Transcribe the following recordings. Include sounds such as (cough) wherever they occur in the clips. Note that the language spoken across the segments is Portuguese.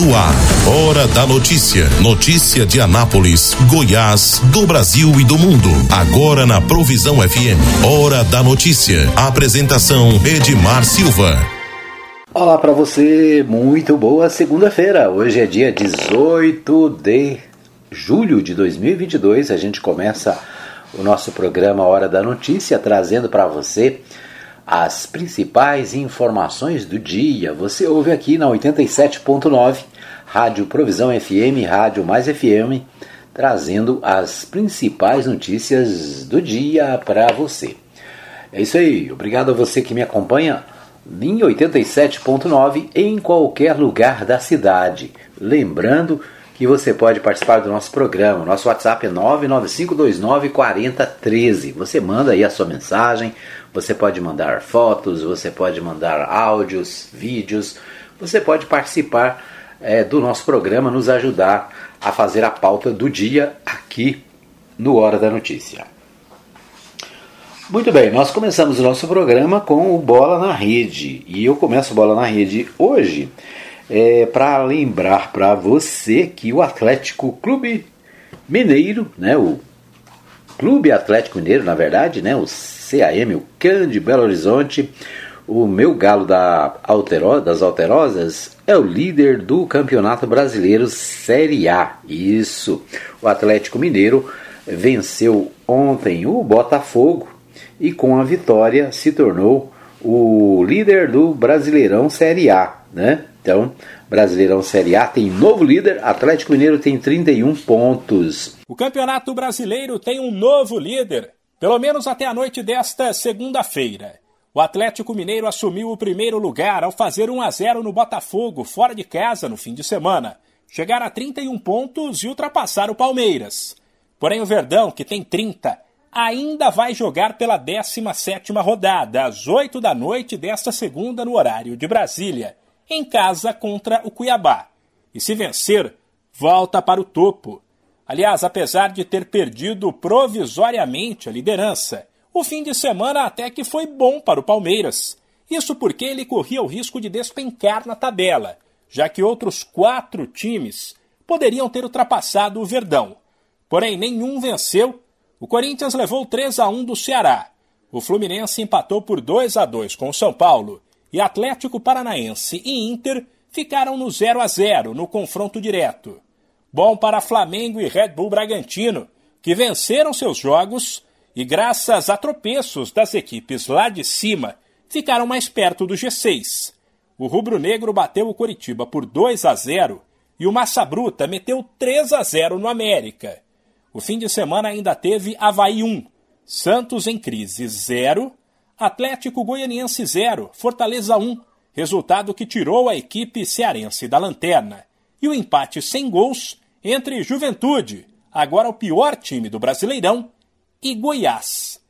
No ar, Hora da Notícia. Notícia de Anápolis, Goiás, do Brasil e do mundo. Agora na Provisão FM. Hora da Notícia. Apresentação Edmar Silva. Olá para você, muito boa segunda-feira. Hoje é dia 18 de julho de 2022. A gente começa o nosso programa Hora da Notícia trazendo para você as principais informações do dia. Você ouve aqui na 87.9, Rádio Provisão FM, Rádio Mais FM, trazendo as principais notícias do dia para você. É isso aí, obrigado a você que me acompanha em 87.9 em qualquer lugar da cidade. Lembrando que você pode participar do nosso programa. Nosso WhatsApp é 995294013. Você manda aí a sua mensagem, você pode mandar fotos, você pode mandar áudios, vídeos, você pode participar é, do nosso programa, nos ajudar a fazer a pauta do dia aqui no Hora da Notícia. Muito bem, nós começamos o nosso programa com o Bola na Rede. E eu começo Bola na Rede hoje é, para lembrar para você que o Atlético Clube Mineiro, né, o Clube Atlético Mineiro, na verdade, né, o CAM, o CAN de Belo Horizonte, o meu galo da Altero, das Alterosas é o líder do Campeonato Brasileiro Série A. Isso. O Atlético Mineiro venceu ontem o Botafogo e com a vitória se tornou o líder do Brasileirão Série A, né? Então, Brasileirão Série A tem novo líder, Atlético Mineiro tem 31 pontos. O Campeonato Brasileiro tem um novo líder, pelo menos até a noite desta segunda-feira. O Atlético Mineiro assumiu o primeiro lugar ao fazer 1 a 0 no Botafogo, fora de casa, no fim de semana. Chegar a 31 pontos e ultrapassar o Palmeiras. Porém, o Verdão, que tem 30, ainda vai jogar pela 17ª rodada, às 8 da noite desta segunda no horário de Brasília em casa contra o Cuiabá. E se vencer, volta para o topo. Aliás, apesar de ter perdido provisoriamente a liderança, o fim de semana até que foi bom para o Palmeiras. Isso porque ele corria o risco de despencar na tabela, já que outros quatro times poderiam ter ultrapassado o Verdão. Porém, nenhum venceu. O Corinthians levou 3 a 1 do Ceará. O Fluminense empatou por 2 a 2 com o São Paulo e Atlético Paranaense e Inter ficaram no 0 a 0 no confronto direto. Bom para Flamengo e Red Bull Bragantino, que venceram seus jogos e, graças a tropeços das equipes lá de cima, ficaram mais perto do G6. O rubro-negro bateu o Coritiba por 2 a 0 e o Massa Bruta meteu 3 a 0 no América. O fim de semana ainda teve Havaí 1, Santos em crise 0 Atlético Goianiense 0, Fortaleza 1, resultado que tirou a equipe cearense da lanterna. E o empate sem gols entre Juventude, agora o pior time do Brasileirão, e Goiás.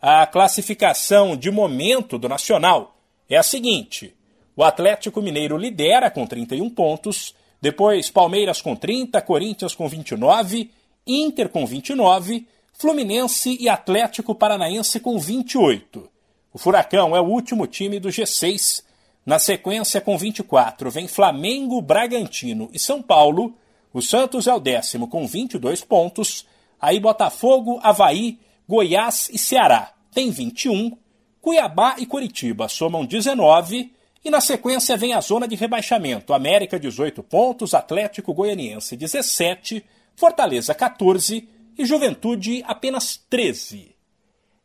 A classificação de momento do Nacional é a seguinte: o Atlético Mineiro lidera com 31 pontos, depois Palmeiras com 30, Corinthians com 29, Inter com 29, Fluminense e Atlético Paranaense com 28. O Furacão é o último time do G6. Na sequência, com 24, vem Flamengo, Bragantino e São Paulo. O Santos é o décimo com 22 pontos. Aí Botafogo, Havaí, Goiás e Ceará tem 21. Cuiabá e Curitiba somam 19. E na sequência vem a zona de rebaixamento: América 18 pontos, Atlético Goianiense 17, Fortaleza 14 e Juventude apenas 13.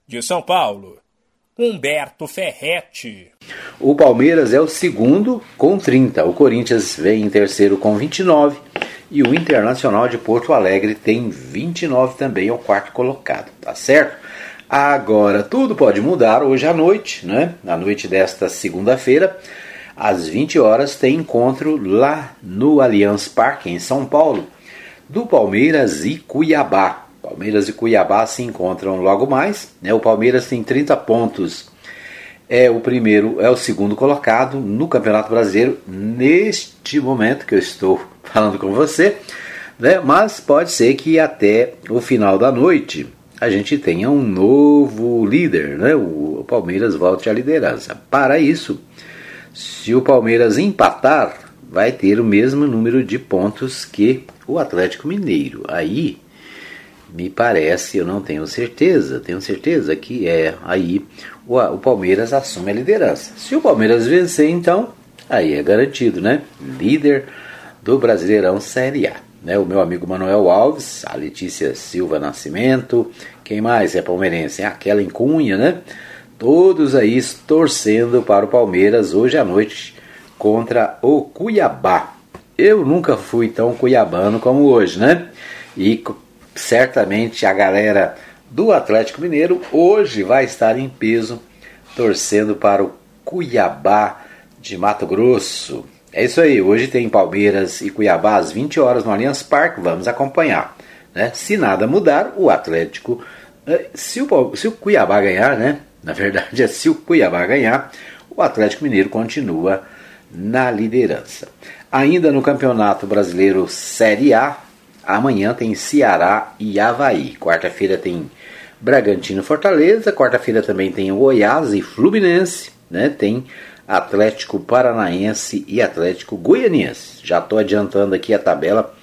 De São Paulo, Humberto Ferretti. O Palmeiras é o segundo com 30. O Corinthians vem em terceiro com 29. E o Internacional de Porto Alegre tem 29 também, é o quarto colocado, tá certo? Agora, tudo pode mudar hoje à noite, né? Na noite desta segunda-feira, às 20 horas, tem encontro lá no Allianz Parque, em São Paulo, do Palmeiras e Cuiabá. Palmeiras e Cuiabá se encontram logo mais. Né? O Palmeiras tem 30 pontos. É o primeiro, é o segundo colocado no Campeonato Brasileiro neste momento que eu estou (laughs) falando com você. Né? Mas pode ser que até o final da noite a gente tenha um novo líder, né? O Palmeiras volte à liderança. Para isso, se o Palmeiras empatar vai ter o mesmo número de pontos que o Atlético Mineiro. Aí me parece, eu não tenho certeza, tenho certeza que é aí o, o Palmeiras assume a liderança. Se o Palmeiras vencer, então, aí é garantido, né? Líder do Brasileirão Série A. Né? O meu amigo Manuel Alves, a Letícia Silva Nascimento, quem mais é palmeirense? Aquela em Cunha, né? Todos aí torcendo para o Palmeiras hoje à noite contra o Cuiabá. Eu nunca fui tão cuiabano como hoje, né? E certamente a galera do Atlético Mineiro hoje vai estar em peso torcendo para o Cuiabá de Mato Grosso. É isso aí, hoje tem Palmeiras e Cuiabá às 20 horas no Allianz Parque, vamos acompanhar. Né? Se nada mudar, o Atlético, eh, se o, se o Cuiabá ganhar, né? Na verdade é se o Cuiabá ganhar, o Atlético Mineiro continua na liderança. Ainda no Campeonato Brasileiro Série A, Amanhã tem Ceará e Havaí. Quarta-feira tem Bragantino Fortaleza. Quarta-feira também tem Goiás e Fluminense. Né? Tem Atlético Paranaense e Atlético Goianiense. Já estou adiantando aqui a tabela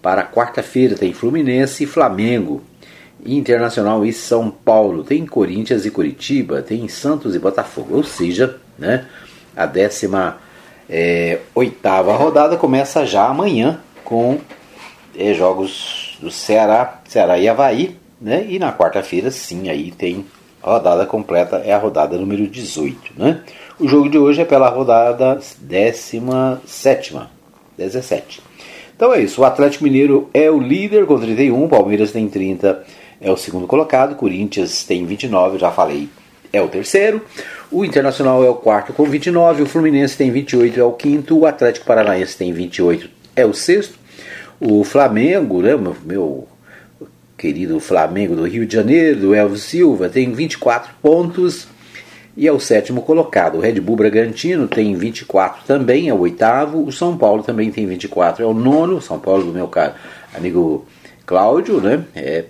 para quarta-feira. Tem Fluminense e Flamengo. Internacional e São Paulo. Tem Corinthians e Curitiba. Tem Santos e Botafogo. Ou seja, né, a décima é, oitava rodada começa já amanhã com é, jogos do Ceará, Ceará e Havaí, né? E na quarta-feira, sim, aí tem a rodada completa, é a rodada número 18, né? O jogo de hoje é pela rodada 17, 17. Então é isso, o Atlético Mineiro é o líder com 31, o Palmeiras tem 30, é o segundo colocado, Corinthians tem 29, já falei, é o terceiro. O Internacional é o quarto com 29, o Fluminense tem 28, é o quinto, o Atlético Paranaense tem 28, é o sexto. O Flamengo, né, meu, meu querido Flamengo do Rio de Janeiro, do Elvis Silva, tem 24 pontos e é o sétimo colocado. O Red Bull Bragantino tem 24 também, é o oitavo. O São Paulo também tem 24, é o nono. São Paulo do meu caro amigo Cláudio, né? É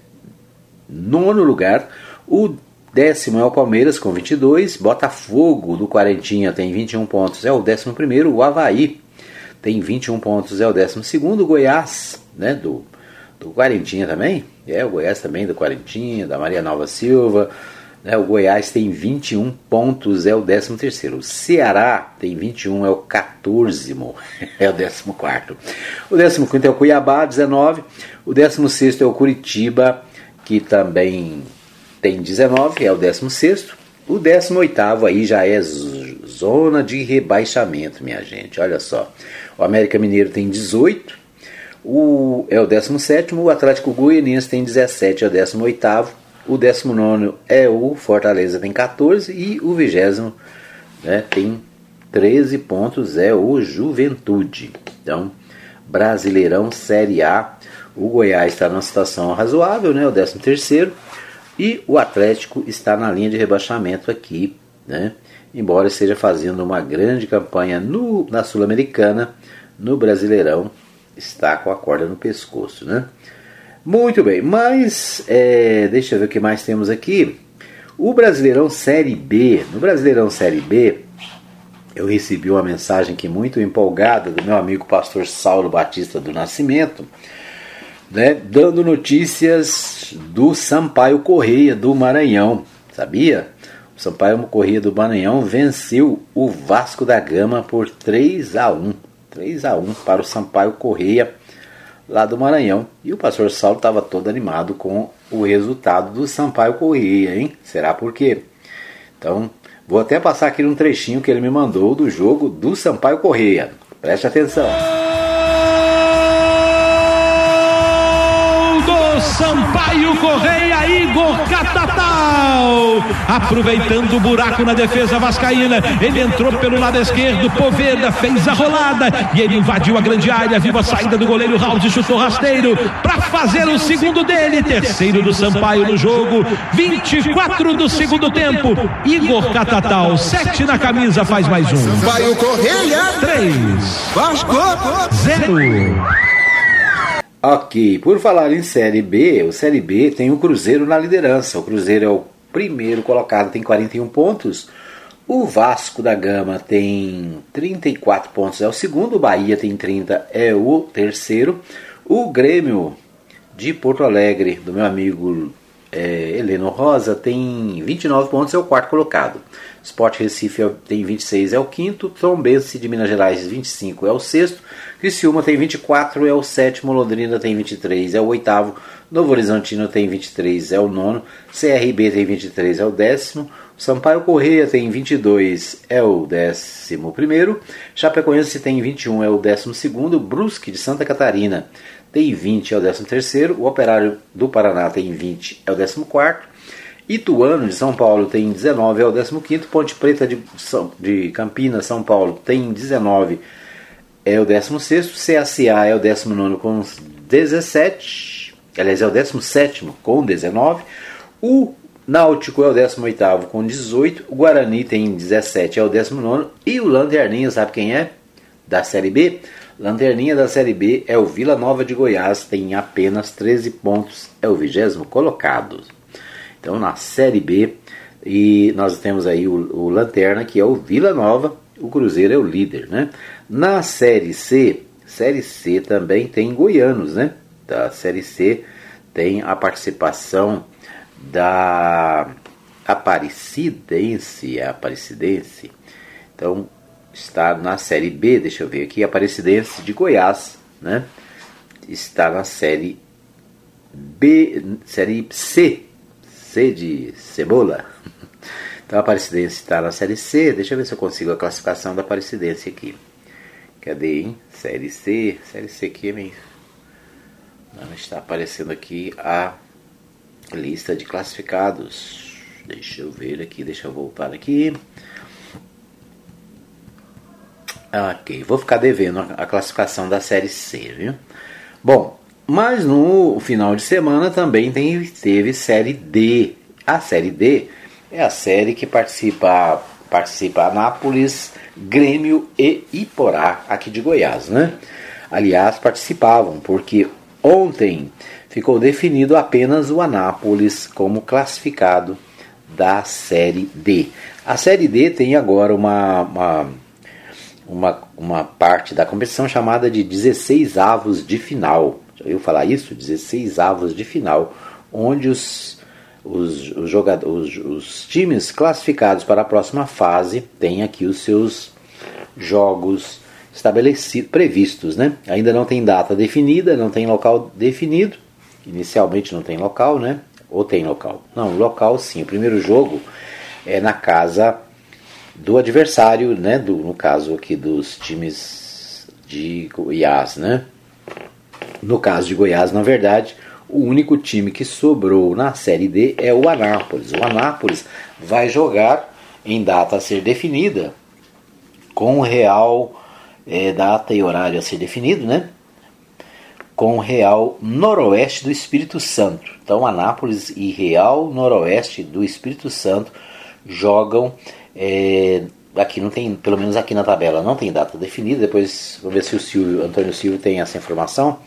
nono lugar. O décimo é o Palmeiras com 22. Botafogo do Quarentinha tem 21 pontos, é o décimo primeiro. O Havaí tem 21 pontos, é o 12. O Goiás, né, do, do Quarentinha também, é o Goiás também do Quarentinha, da Maria Nova Silva. Né, o Goiás tem 21 pontos, é o 13. O Ceará tem 21, é o 14. (laughs) É o 14. O 15 é o Cuiabá, 19. O 16 é o Curitiba, que também tem 19, é o 16. O 18 aí já é zona de rebaixamento, minha gente. Olha só. O América Mineiro tem 18, o, é o 17, o Atlético Goianiense tem 17, é o 18, o 19 é o Fortaleza, tem 14, e o 20 né, tem 13 pontos, é o Juventude. Então, Brasileirão Série A, o Goiás está numa situação razoável, né, o 13 terceiro, e o Atlético está na linha de rebaixamento aqui, né? embora esteja fazendo uma grande campanha no, na Sul-Americana, no Brasileirão está com a corda no pescoço, né? Muito bem, mas é, deixa eu ver o que mais temos aqui. O Brasileirão Série B, no Brasileirão Série B, eu recebi uma mensagem aqui muito empolgada do meu amigo pastor Saulo Batista do Nascimento, né, dando notícias do Sampaio Correia do Maranhão, sabia? O Sampaio Corrêa do Maranhão venceu o Vasco da Gama por 3 a 1. 3 a 1 para o Sampaio Correia lá do Maranhão. E o pastor Saulo estava todo animado com o resultado do Sampaio Correia, hein? Será por quê? Então, vou até passar aqui um trechinho que ele me mandou do jogo do Sampaio Correia. Preste atenção. Sampaio Correia, Igor Catatal. Aproveitando o buraco na defesa vascaína, ele entrou pelo lado esquerdo, Poveda fez a rolada e ele invadiu a grande área, viu a saída do goleiro Raul e chutou rasteiro para fazer o segundo dele, terceiro do Sampaio no jogo, 24 do segundo tempo. Igor Catatal, 7 na camisa, faz mais um. Sampaio Correia, 3, Vasco, 0. Ok, por falar em Série B, o Série B tem o Cruzeiro na liderança. O Cruzeiro é o primeiro colocado, tem 41 pontos. O Vasco da Gama tem 34 pontos, é o segundo. O Bahia tem 30, é o terceiro. O Grêmio de Porto Alegre, do meu amigo é, Heleno Rosa, tem 29 pontos, é o quarto colocado. Sport Recife é tem 26, é o quinto. Trombense de Minas Gerais, 25, é o sexto. Criciúma tem 24, é o sétimo. Londrina tem 23, é o oitavo. Novo Horizontino tem 23, é o nono. CRB tem 23, é o décimo. Sampaio Correia tem 22, é o décimo primeiro. Chapecoense tem 21, é o décimo segundo. Brusque de Santa Catarina tem 20, é o 13º. O Operário do Paraná tem 20, é o 14º. Ituano de São Paulo tem 19, é o 15º. Ponte Preta de, de Campinas, São Paulo, tem 19, é o 16º. CSA é o 19 com 17, aliás, é o 17 com 19. O Náutico é o 18 com 18, o Guarani tem 17, é o 19 e o Lanterninha, sabe quem é? Da Série B? Lanterninha da Série B é o Vila Nova de Goiás, tem apenas 13 pontos, é o vigésimo colocado. Então na Série B, e nós temos aí o, o, Lanterna, que é o Vila Nova, o Cruzeiro é o líder, né? Na Série C, Série C também tem goianos, né? Da Série C tem a participação da Aparecidense, a Aparecidense. Então, está na Série B, deixa eu ver aqui, Aparecidense de Goiás, né? Está na Série B, Série C, De cebola. (laughs) Então a Aparecidense está na Série C, deixa eu ver se eu consigo a classificação da Aparecidense aqui. Cadê, hein? Série C, Série C aqui meio... Não está aparecendo aqui a lista de classificados. Deixa eu ver aqui, deixa eu voltar aqui. Ok, vou ficar devendo a classificação da Série C, viu? Bom, mas no final de semana também tem, teve Série D. A Série D é a série que participa, participa Anápolis, Grêmio e Iporá, aqui de Goiás, né? Aliás, participavam, porque ontem ficou definido apenas o Anápolis como classificado da Série D. A Série D tem agora uma, uma uma, uma parte da competição chamada de 16 avos de final. Ouviu falar isso? 16 avos de final, onde os, os, os, jogadores, os, os times classificados para a próxima fase têm aqui os seus jogos estabelecidos, previstos. Né? Ainda não tem data definida, não tem local definido. Inicialmente não tem local, né? Ou tem local? Não, local sim. O primeiro jogo é na casa do adversário, né, do, no caso aqui dos times de Goiás, né? No caso de Goiás, na verdade, o único time que sobrou na Série D é o Anápolis. O Anápolis vai jogar em data a ser definida, com real é, data e horário a ser definido, né? Com Real Noroeste do Espírito Santo. Então, Anápolis e Real Noroeste do Espírito Santo jogam é, aqui não tem, pelo menos aqui na tabela, não tem data definida. Depois vamos ver se o Silvio, Antônio Silvio tem essa informação.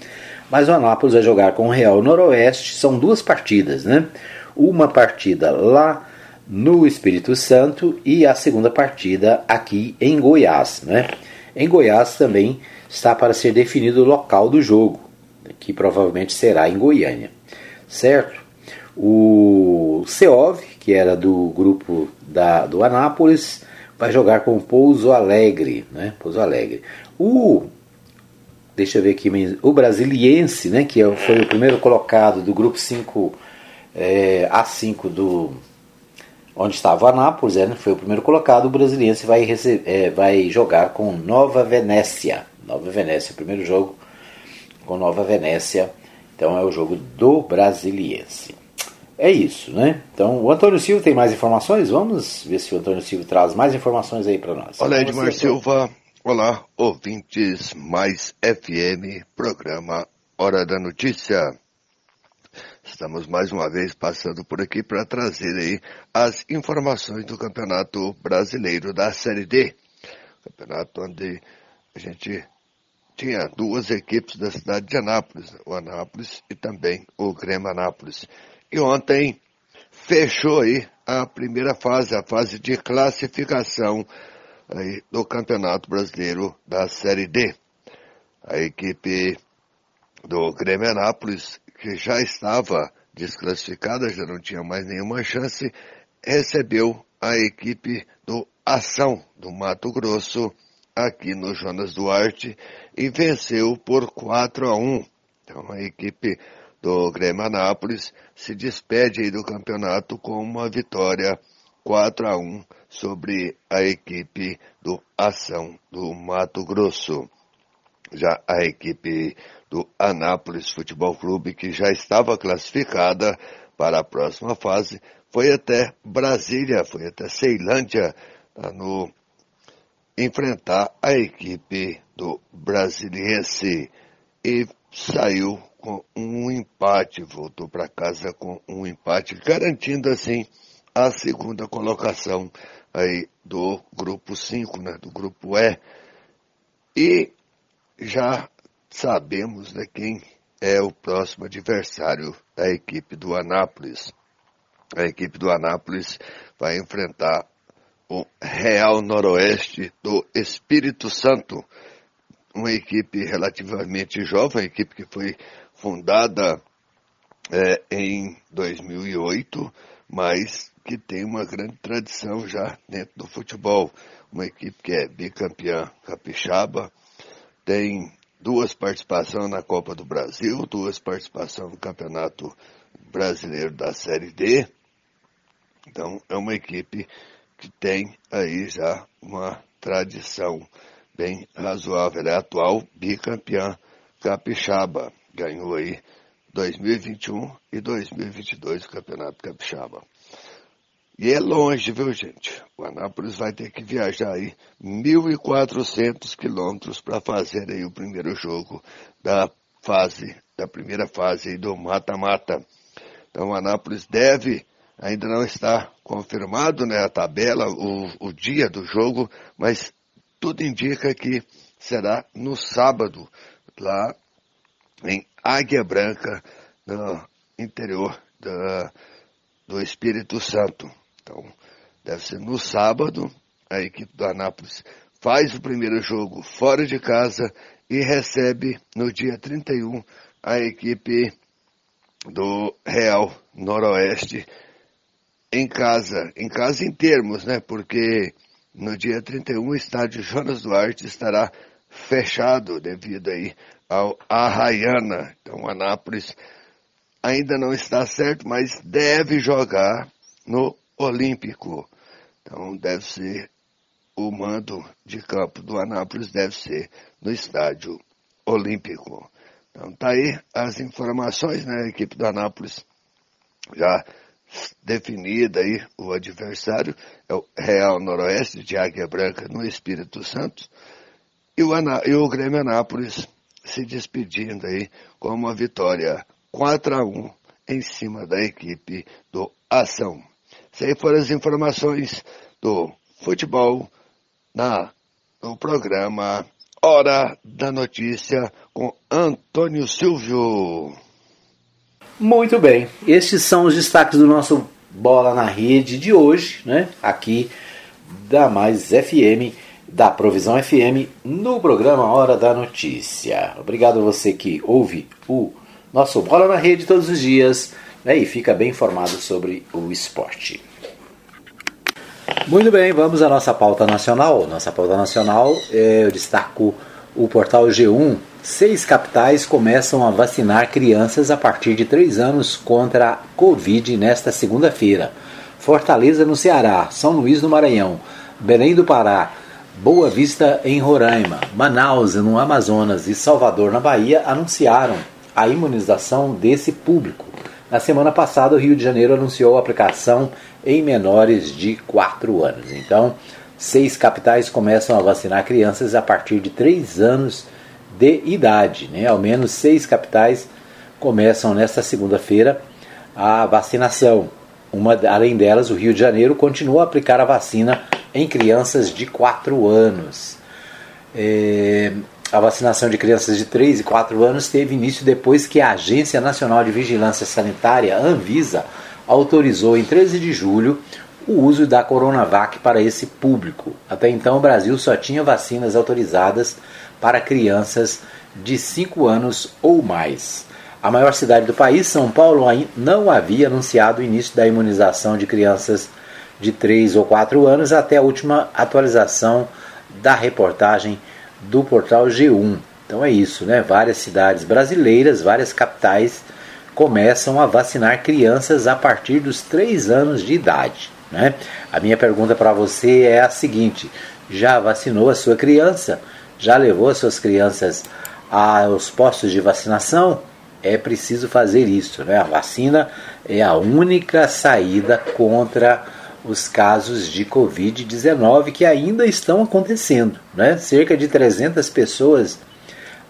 Mas o Anápolis vai jogar com o Real Noroeste. São duas partidas, né? Uma partida lá no Espírito Santo e a segunda partida aqui em Goiás, né? Em Goiás também está para ser definido o local do jogo, que provavelmente será em Goiânia, certo? O Seov, que era do grupo da, do Anápolis, vai jogar com o Pouso Alegre, né? Pouso Alegre. O deixa eu ver aqui, o Brasiliense, né, que é foi o primeiro colocado do grupo 5 é, A5 do onde estava o Anápolis, é, né, foi o primeiro colocado, o Brasiliense vai, receber, é, vai jogar com Nova Venécia. Nova Venécia, primeiro jogo com Nova Venécia. Então é o jogo do Brasiliense. É isso, né? Então, o Antônio Silva tem mais informações? Vamos ver se o Antônio Silva traz mais informações aí para nós. Olá, Edmar Silva. Olá, ouvintes mais FM, programa Hora da Notícia. Estamos mais uma vez passando por aqui para trazer aí as informações do Campeonato Brasileiro da Série D. Campeonato onde a gente tinha duas equipes da cidade de Anápolis, o Anápolis e também o Grêmio Anápolis. E ontem fechou aí a primeira fase, a fase de classificação aí do Campeonato Brasileiro da Série D. A equipe do Grêmio Anápolis, que já estava desclassificada, já não tinha mais nenhuma chance, recebeu a equipe do Ação do Mato Grosso aqui no Jonas Duarte e venceu por 4 a 1. Então a equipe do Grêmio Anápolis se despede do campeonato com uma vitória 4 a 1 sobre a equipe do Ação do Mato Grosso. Já a equipe do Anápolis Futebol Clube, que já estava classificada para a próxima fase, foi até Brasília, foi até Ceilândia, tá, no enfrentar a equipe do Brasiliense e saiu com um empate, voltou para casa com um empate, garantindo assim a segunda colocação aí do grupo 5, né, do grupo E. E já sabemos né, quem é o próximo adversário da equipe do Anápolis. A equipe do Anápolis vai enfrentar o Real Noroeste do Espírito Santo, uma equipe relativamente jovem, equipe que foi fundada é, em 2008, mas que tem uma grande tradição já dentro do futebol. Uma equipe que é bicampeã capixaba, tem duas participações na Copa do Brasil, duas participações no Campeonato Brasileiro da Série D. Então é uma equipe que tem aí já uma tradição bem razoável. É atual bicampeã capixaba. Ganhou aí 2021 e 2022 o Campeonato Capixaba. E é longe, viu gente? O Anápolis vai ter que viajar aí 1.400 quilômetros para fazer aí o primeiro jogo da fase, da primeira fase do mata-mata. Então o Anápolis deve, ainda não está confirmado né, a tabela, o, o dia do jogo, mas tudo indica que será no sábado, lá em Águia Branca, no interior da, do Espírito Santo. Então, deve ser no sábado, a equipe do Anápolis faz o primeiro jogo fora de casa e recebe no dia 31 a equipe do Real Noroeste em casa, em casa em termos, né? Porque no dia 31 o estádio Jonas Duarte estará fechado devido aí ao Arraiana. Então o Anápolis ainda não está certo, mas deve jogar no Olímpico. Então deve ser o mando de campo do Anápolis deve ser no estádio Olímpico. Então tá aí as informações, né? A equipe do Anápolis já definida aí o adversário é o Real Noroeste de Águia Branca no Espírito Santo e o, Aná, e o Grêmio Anápolis se despedindo aí com uma vitória 4 a 1 em cima da equipe do Ação. Essas foram as informações do futebol na, no programa Hora da Notícia com Antônio Silvio. Muito bem, estes são os destaques do nosso Bola na Rede de hoje, né? Aqui da Mais FM, da Provisão FM, no programa Hora da Notícia. Obrigado a você que ouve o nosso Bola na Rede todos os dias né? e fica bem informado sobre o esporte. Muito bem, vamos à nossa pauta nacional. Nossa pauta nacional, é, eu destaco o portal G1. Seis capitais começam a vacinar crianças a partir de 3 anos contra a Covid nesta segunda-feira. Fortaleza no Ceará, São Luís no Maranhão, Belém do Pará, Boa Vista em Roraima, Manaus no Amazonas e Salvador na Bahia anunciaram a imunização desse público. Na semana passada, o Rio de Janeiro anunciou a aplicação em menores de 4 anos. Então, seis capitais começam a vacinar crianças a partir de 3 anos de idade. Né? Ao menos seis capitais começam nesta segunda-feira a vacinação. Uma, além delas, o Rio de Janeiro continua a aplicar a vacina em crianças de 4 anos. É, a vacinação de crianças de 3 e 4 anos teve início depois que a Agência Nacional de Vigilância Sanitária, Anvisa, autorizou em 13 de julho o uso da Coronavac para esse público. Até então, o Brasil só tinha vacinas autorizadas para crianças de 5 anos ou mais. A maior cidade do país, São Paulo, não havia anunciado o início da imunização de crianças de 3 ou 4 anos até a última atualização da reportagem do portal G1. Então é isso, né? Várias cidades brasileiras, várias capitais começam a vacinar crianças a partir dos 3 anos de idade. Né? A minha pergunta para você é a seguinte: já vacinou a sua criança? Já levou as suas crianças aos postos de vacinação? É preciso fazer isso. Né? A vacina é a única saída contra os casos de Covid-19 que ainda estão acontecendo. Né? Cerca de 300 pessoas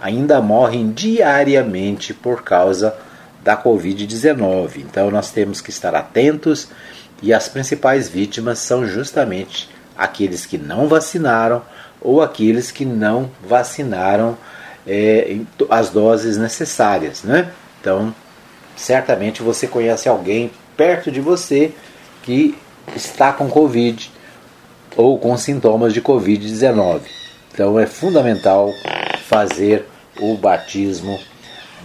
ainda morrem diariamente por causa da Covid-19. Então nós temos que estar atentos e as principais vítimas são justamente aqueles que não vacinaram ou aqueles que não vacinaram é, as doses necessárias. Né? Então, certamente você conhece alguém perto de você que está com Covid ou com sintomas de Covid-19. Então é fundamental fazer o batismo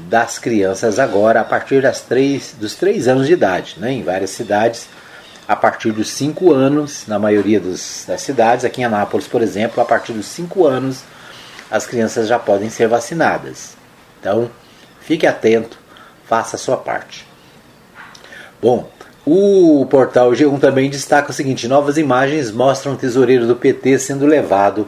das crianças agora a partir das três, dos 3 anos de idade. Né? Em várias cidades, a partir dos 5 anos, na maioria dos, das cidades, aqui em Anápolis, por exemplo, a partir dos 5 anos, as crianças já podem ser vacinadas. Então, fique atento, faça a sua parte. Bom, o portal G1 também destaca o seguinte: novas imagens mostram o tesoureiro do PT sendo levado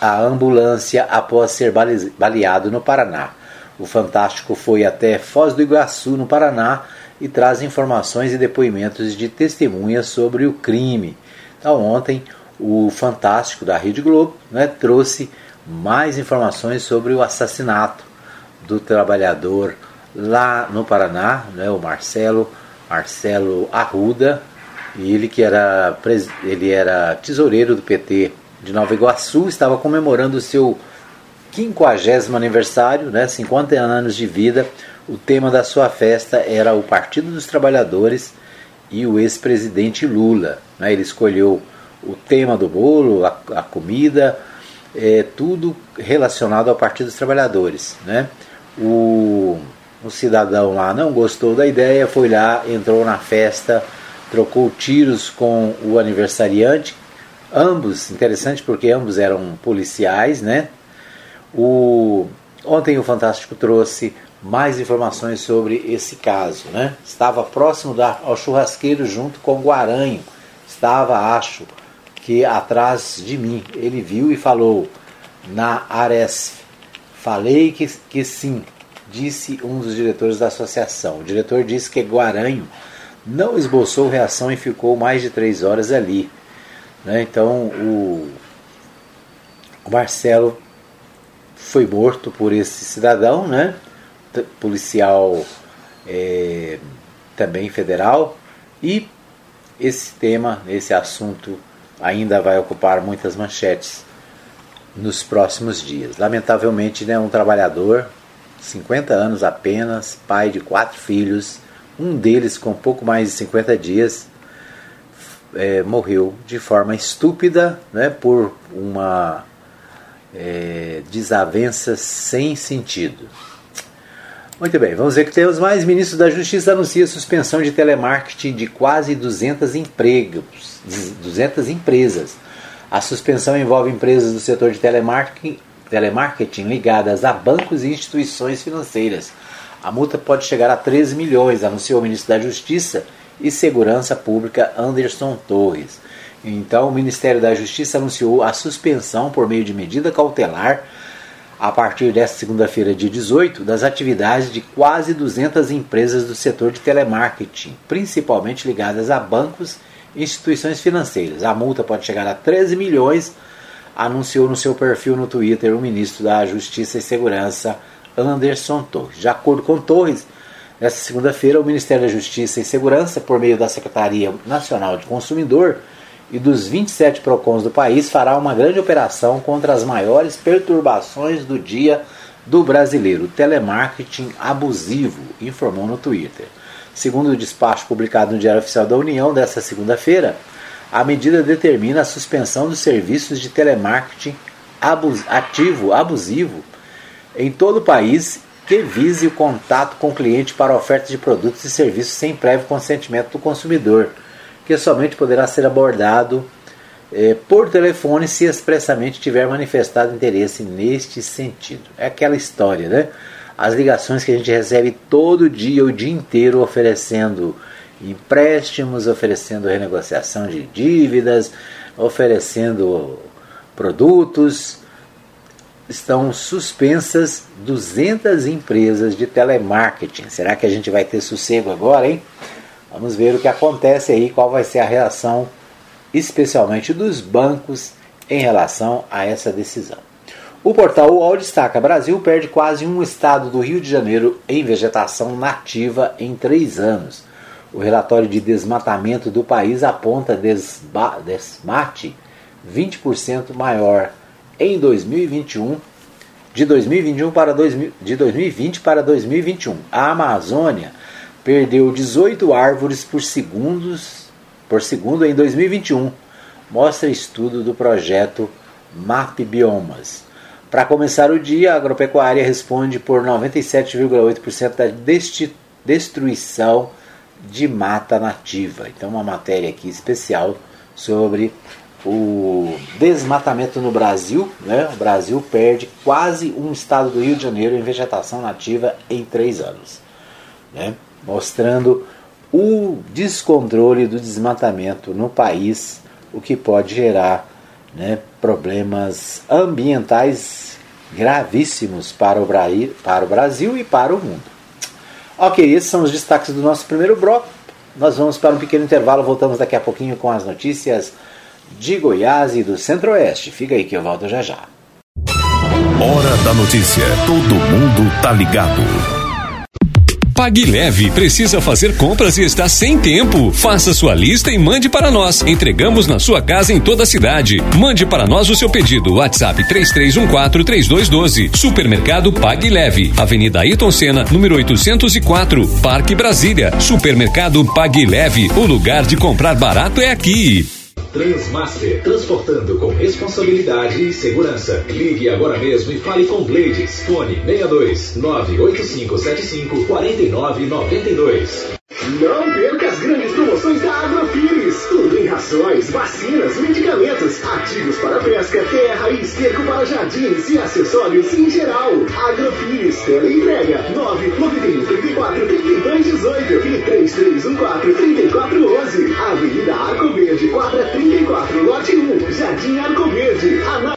à ambulância após ser baleado no Paraná. O Fantástico foi até Foz do Iguaçu, no Paraná, e traz informações e depoimentos de testemunhas sobre o crime. Então, ontem, o Fantástico da Rede Globo né, trouxe mais informações sobre o assassinato do trabalhador lá no Paraná, né, o Marcelo Marcelo Arruda, ele que era, ele era tesoureiro do PT de Nova Iguaçu, estava comemorando o seu 50 aniversário, né, 50 anos de vida. O tema da sua festa era o Partido dos Trabalhadores e o ex-presidente Lula. Né, ele escolheu o tema do bolo, a, a comida, é, tudo relacionado ao Partido dos Trabalhadores. Né? O um cidadão lá não gostou da ideia, foi lá, entrou na festa, trocou tiros com o aniversariante. Ambos, interessante porque ambos eram policiais, né? O, ontem o Fantástico trouxe mais informações sobre esse caso, né? Estava próximo da, ao churrasqueiro junto com o Guaranho. Estava, acho, que atrás de mim. Ele viu e falou na Aresf. Falei que, que sim, disse um dos diretores da associação. O diretor disse que Guaranho não esboçou reação e ficou mais de três horas ali. Né? Então o, Marcelo foi morto por esse cidadão, né? policial é, também federal, e esse tema, esse assunto ainda vai ocupar muitas manchetes nos próximos dias. Lamentavelmente, né, um trabalhador 50 anos apenas, pai de quatro filhos, um deles com pouco mais de 50 dias, é, morreu de forma estúpida né, por uma é, desavença sem sentido. Muito bem, vamos ver que temos mais. Ministro da Justiça anuncia suspensão de telemarketing de quase 200 empregos, 200 empresas. A suspensão envolve empresas do setor de telemarketing telemarketing ligadas a bancos e instituições financeiras. A multa pode chegar a 13 milhões, anunciou o ministro da Justiça e Segurança Pública Anderson Torres. Então, o Ministério da Justiça anunciou a suspensão por meio de medida cautelar a partir desta segunda-feira, dia 18, das atividades de quase 200 empresas do setor de telemarketing, principalmente ligadas a bancos e instituições financeiras. A multa pode chegar a 13 milhões anunciou no seu perfil no Twitter o ministro da Justiça e Segurança, Anderson Torres. De acordo com Torres, nesta segunda-feira, o Ministério da Justiça e Segurança, por meio da Secretaria Nacional de Consumidor e dos 27 PROCONs do país, fará uma grande operação contra as maiores perturbações do dia do brasileiro, telemarketing abusivo, informou no Twitter. Segundo o despacho publicado no Diário Oficial da União desta segunda-feira, a medida determina a suspensão dos serviços de telemarketing abus ativo, abusivo, em todo o país que vise o contato com o cliente para oferta de produtos e serviços sem prévio consentimento do consumidor, que somente poderá ser abordado eh, por telefone se expressamente tiver manifestado interesse neste sentido. É aquela história, né? As ligações que a gente recebe todo dia, o dia inteiro, oferecendo empréstimos, oferecendo renegociação de dívidas, oferecendo produtos. Estão suspensas 200 empresas de telemarketing. Será que a gente vai ter sossego agora, hein? Vamos ver o que acontece aí, qual vai ser a reação, especialmente dos bancos, em relação a essa decisão. O portal UOL destaca: Brasil perde quase um estado do Rio de Janeiro em vegetação nativa em três anos. O relatório de desmatamento do país aponta desmate 20% maior em 2021, de 2021 para 2000, de 2020 para 2021. A Amazônia perdeu 18 árvores por segundos por segundo em 2021, mostra estudo do projeto MAP Biomas. Para começar o dia, a agropecuária responde por 97,8% da destruição de mata nativa. Então, uma matéria aqui especial sobre o desmatamento no Brasil. Né? O Brasil perde quase um estado do Rio de Janeiro em vegetação nativa em três anos, né? mostrando o descontrole do desmatamento no país, o que pode gerar né, problemas ambientais gravíssimos para o, para o Brasil e para o mundo. Ok, esses são os destaques do nosso primeiro bloco. Nós vamos para um pequeno intervalo, voltamos daqui a pouquinho com as notícias de Goiás e do Centro-Oeste. Fica aí que eu volto já já. Hora da notícia. Todo mundo tá ligado. Pague Leve precisa fazer compras e está sem tempo. Faça sua lista e mande para nós. Entregamos na sua casa em toda a cidade. Mande para nós o seu pedido. WhatsApp 33143212. Supermercado Pague Leve. Avenida Ayrton Senna, número 804, Parque Brasília. Supermercado Pague Leve. O lugar de comprar barato é aqui. Transmaster, transportando com responsabilidade e segurança. Ligue agora mesmo e fale com Blades. Fone 62 98575 4992. Não perca as grandes promoções da Agrofires. Tudo em rações, vacinas, medicamentos, ativos para pesca, terra e esterco para jardins e acessórios em geral. Agrofires, tela entrega 991 34 32 18 e 3314 3411. Avenida Arco Verde, quadra 34, lote 1, Jardim Arco Verde. Ana...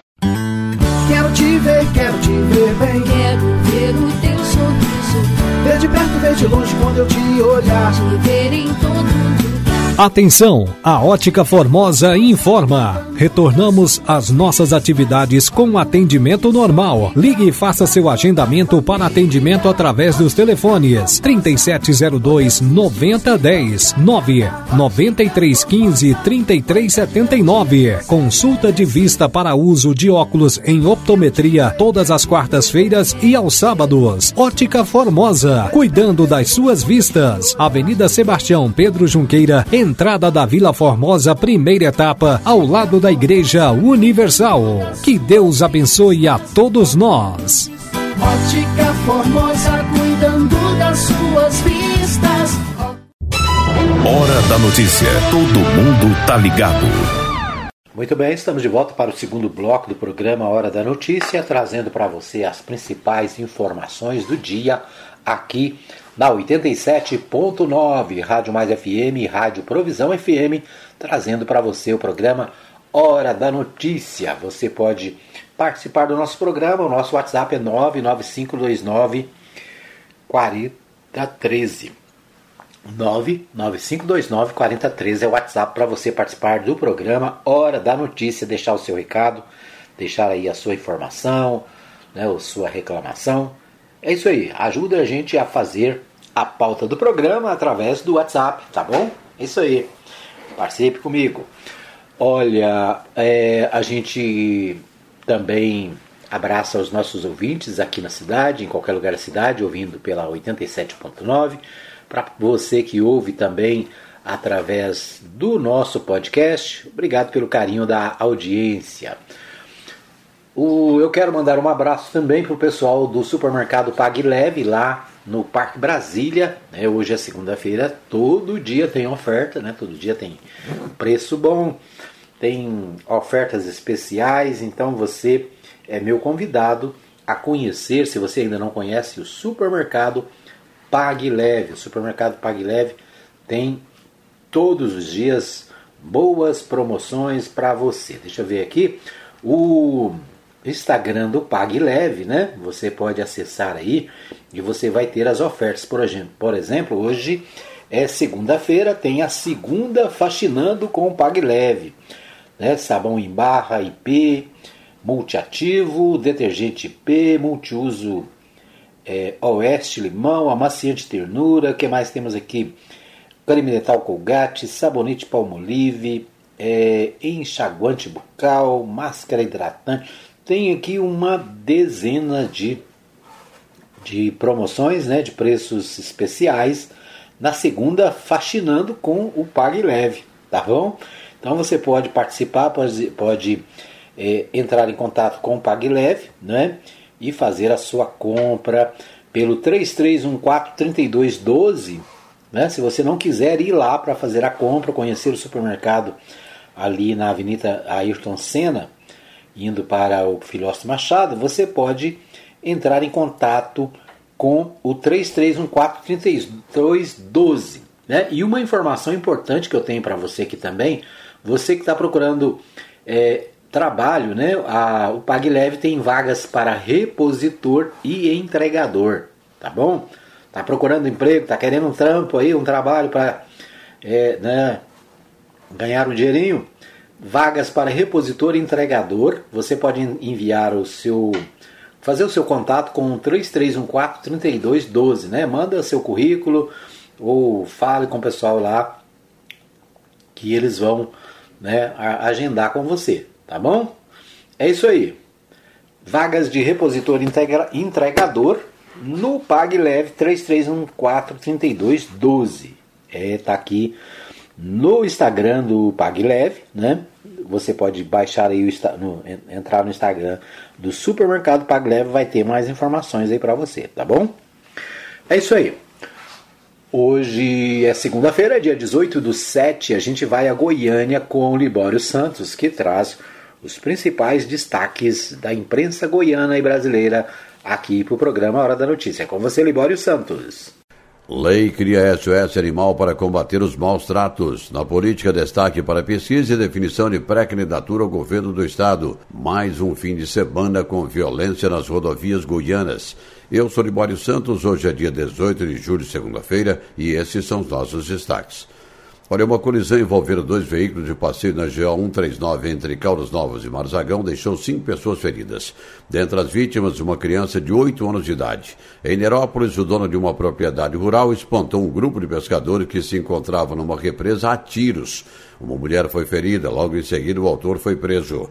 Quero te ver, quero te ver bem. Quero ver o teu sorriso. Ver de perto, ver de longe quando eu te olhar. Te ver em todo lugar. Atenção, a Ótica Formosa informa. Retornamos às nossas atividades com atendimento normal. Ligue e faça seu agendamento para atendimento através dos telefones 3702 9010 9 9315 3379. Consulta de vista para uso de óculos em optometria todas as quartas-feiras e aos sábados. Ótica Formosa, cuidando das suas vistas. Avenida Sebastião Pedro Junqueira, entrada da Vila Formosa, primeira etapa, ao lado da Igreja Universal. Que Deus abençoe a todos nós. Ótica Formosa, cuidando das suas vistas. Hora da notícia. Todo mundo tá ligado. Muito bem, estamos de volta para o segundo bloco do programa Hora da Notícia, trazendo para você as principais informações do dia aqui na 87.9 Rádio Mais FM, Rádio Provisão FM, trazendo para você o programa Hora da Notícia. Você pode participar do nosso programa, o nosso WhatsApp é 99529 4013. 99529 4013 é o WhatsApp para você participar do programa Hora da Notícia, deixar o seu recado, deixar aí a sua informação, né, a sua reclamação. É isso aí, ajuda a gente a fazer a pauta do programa através do WhatsApp, tá bom? É isso aí, participe comigo. Olha, é, a gente também abraça os nossos ouvintes aqui na cidade, em qualquer lugar da cidade, ouvindo pela 87.9 Para você que ouve também através do nosso podcast, obrigado pelo carinho da audiência. O, eu quero mandar um abraço também para o pessoal do supermercado Pague Leve lá no Parque Brasília. Né? Hoje é segunda-feira, todo dia tem oferta, né? todo dia tem preço bom, tem ofertas especiais, então você é meu convidado a conhecer, se você ainda não conhece, o supermercado Pague Leve. O supermercado Pague Leve tem todos os dias boas promoções para você. Deixa eu ver aqui. O Instagram do Pague Leve, né? Você pode acessar aí e você vai ter as ofertas. Por exemplo, por exemplo hoje é segunda-feira, tem a segunda faxinando com o Pague Leve. Né? Sabão em barra IP, multiativo, detergente IP, multiuso é, oeste, limão, amaciante ternura. que mais temos aqui? Creme dental colgate, sabonete palmolive, é, enxaguante bucal, máscara hidratante tem aqui uma dezena de, de promoções, né, de preços especiais na segunda faxinando com o Pague Leve, tá bom? Então você pode participar, pode, pode é, entrar em contato com o Pague Leve, né, e fazer a sua compra pelo 3314-3212, né, se você não quiser ir lá para fazer a compra, conhecer o supermercado ali na Avenida Ayrton Senna, indo para o Filósofo Machado, você pode entrar em contato com o 3314-3212. Né? E uma informação importante que eu tenho para você aqui também, você que está procurando é, trabalho, né? A, o PagLeve tem vagas para repositor e entregador, tá bom? Tá procurando emprego, tá querendo um trampo aí, um trabalho para é, né, ganhar um dinheirinho? Vagas para repositor e entregador. Você pode enviar o seu fazer o seu contato com 3314 3212, né? Manda seu currículo ou fale com o pessoal lá que eles vão, né, agendar com você, tá bom? É isso aí. Vagas de repositor integra, entregador no PagLeve 3314 3212. É, tá aqui no Instagram do PagLeve, né? Você pode baixar aí o no, entrar no Instagram do Supermercado PagLeve, vai ter mais informações aí para você, tá bom? É isso aí. Hoje é segunda-feira, dia 18 do 7, a gente vai a Goiânia com o Libório Santos, que traz os principais destaques da imprensa goiana e brasileira aqui para o programa Hora da Notícia. É com você, Libório Santos. Lei cria SOS Animal para combater os maus tratos. Na política, destaque para pesquisa e definição de pré-candidatura ao governo do Estado. Mais um fim de semana com violência nas rodovias goianas. Eu sou Libório Santos, hoje é dia 18 de julho, segunda-feira, e esses são os nossos destaques. Olha, uma colisão envolvendo dois veículos de passeio na GO 139 entre Caldas Novas e Marzagão deixou cinco pessoas feridas. Dentre as vítimas, uma criança de 8 anos de idade. Em Nerópolis, o dono de uma propriedade rural espantou um grupo de pescadores que se encontrava numa represa a tiros. Uma mulher foi ferida, logo em seguida o autor foi preso.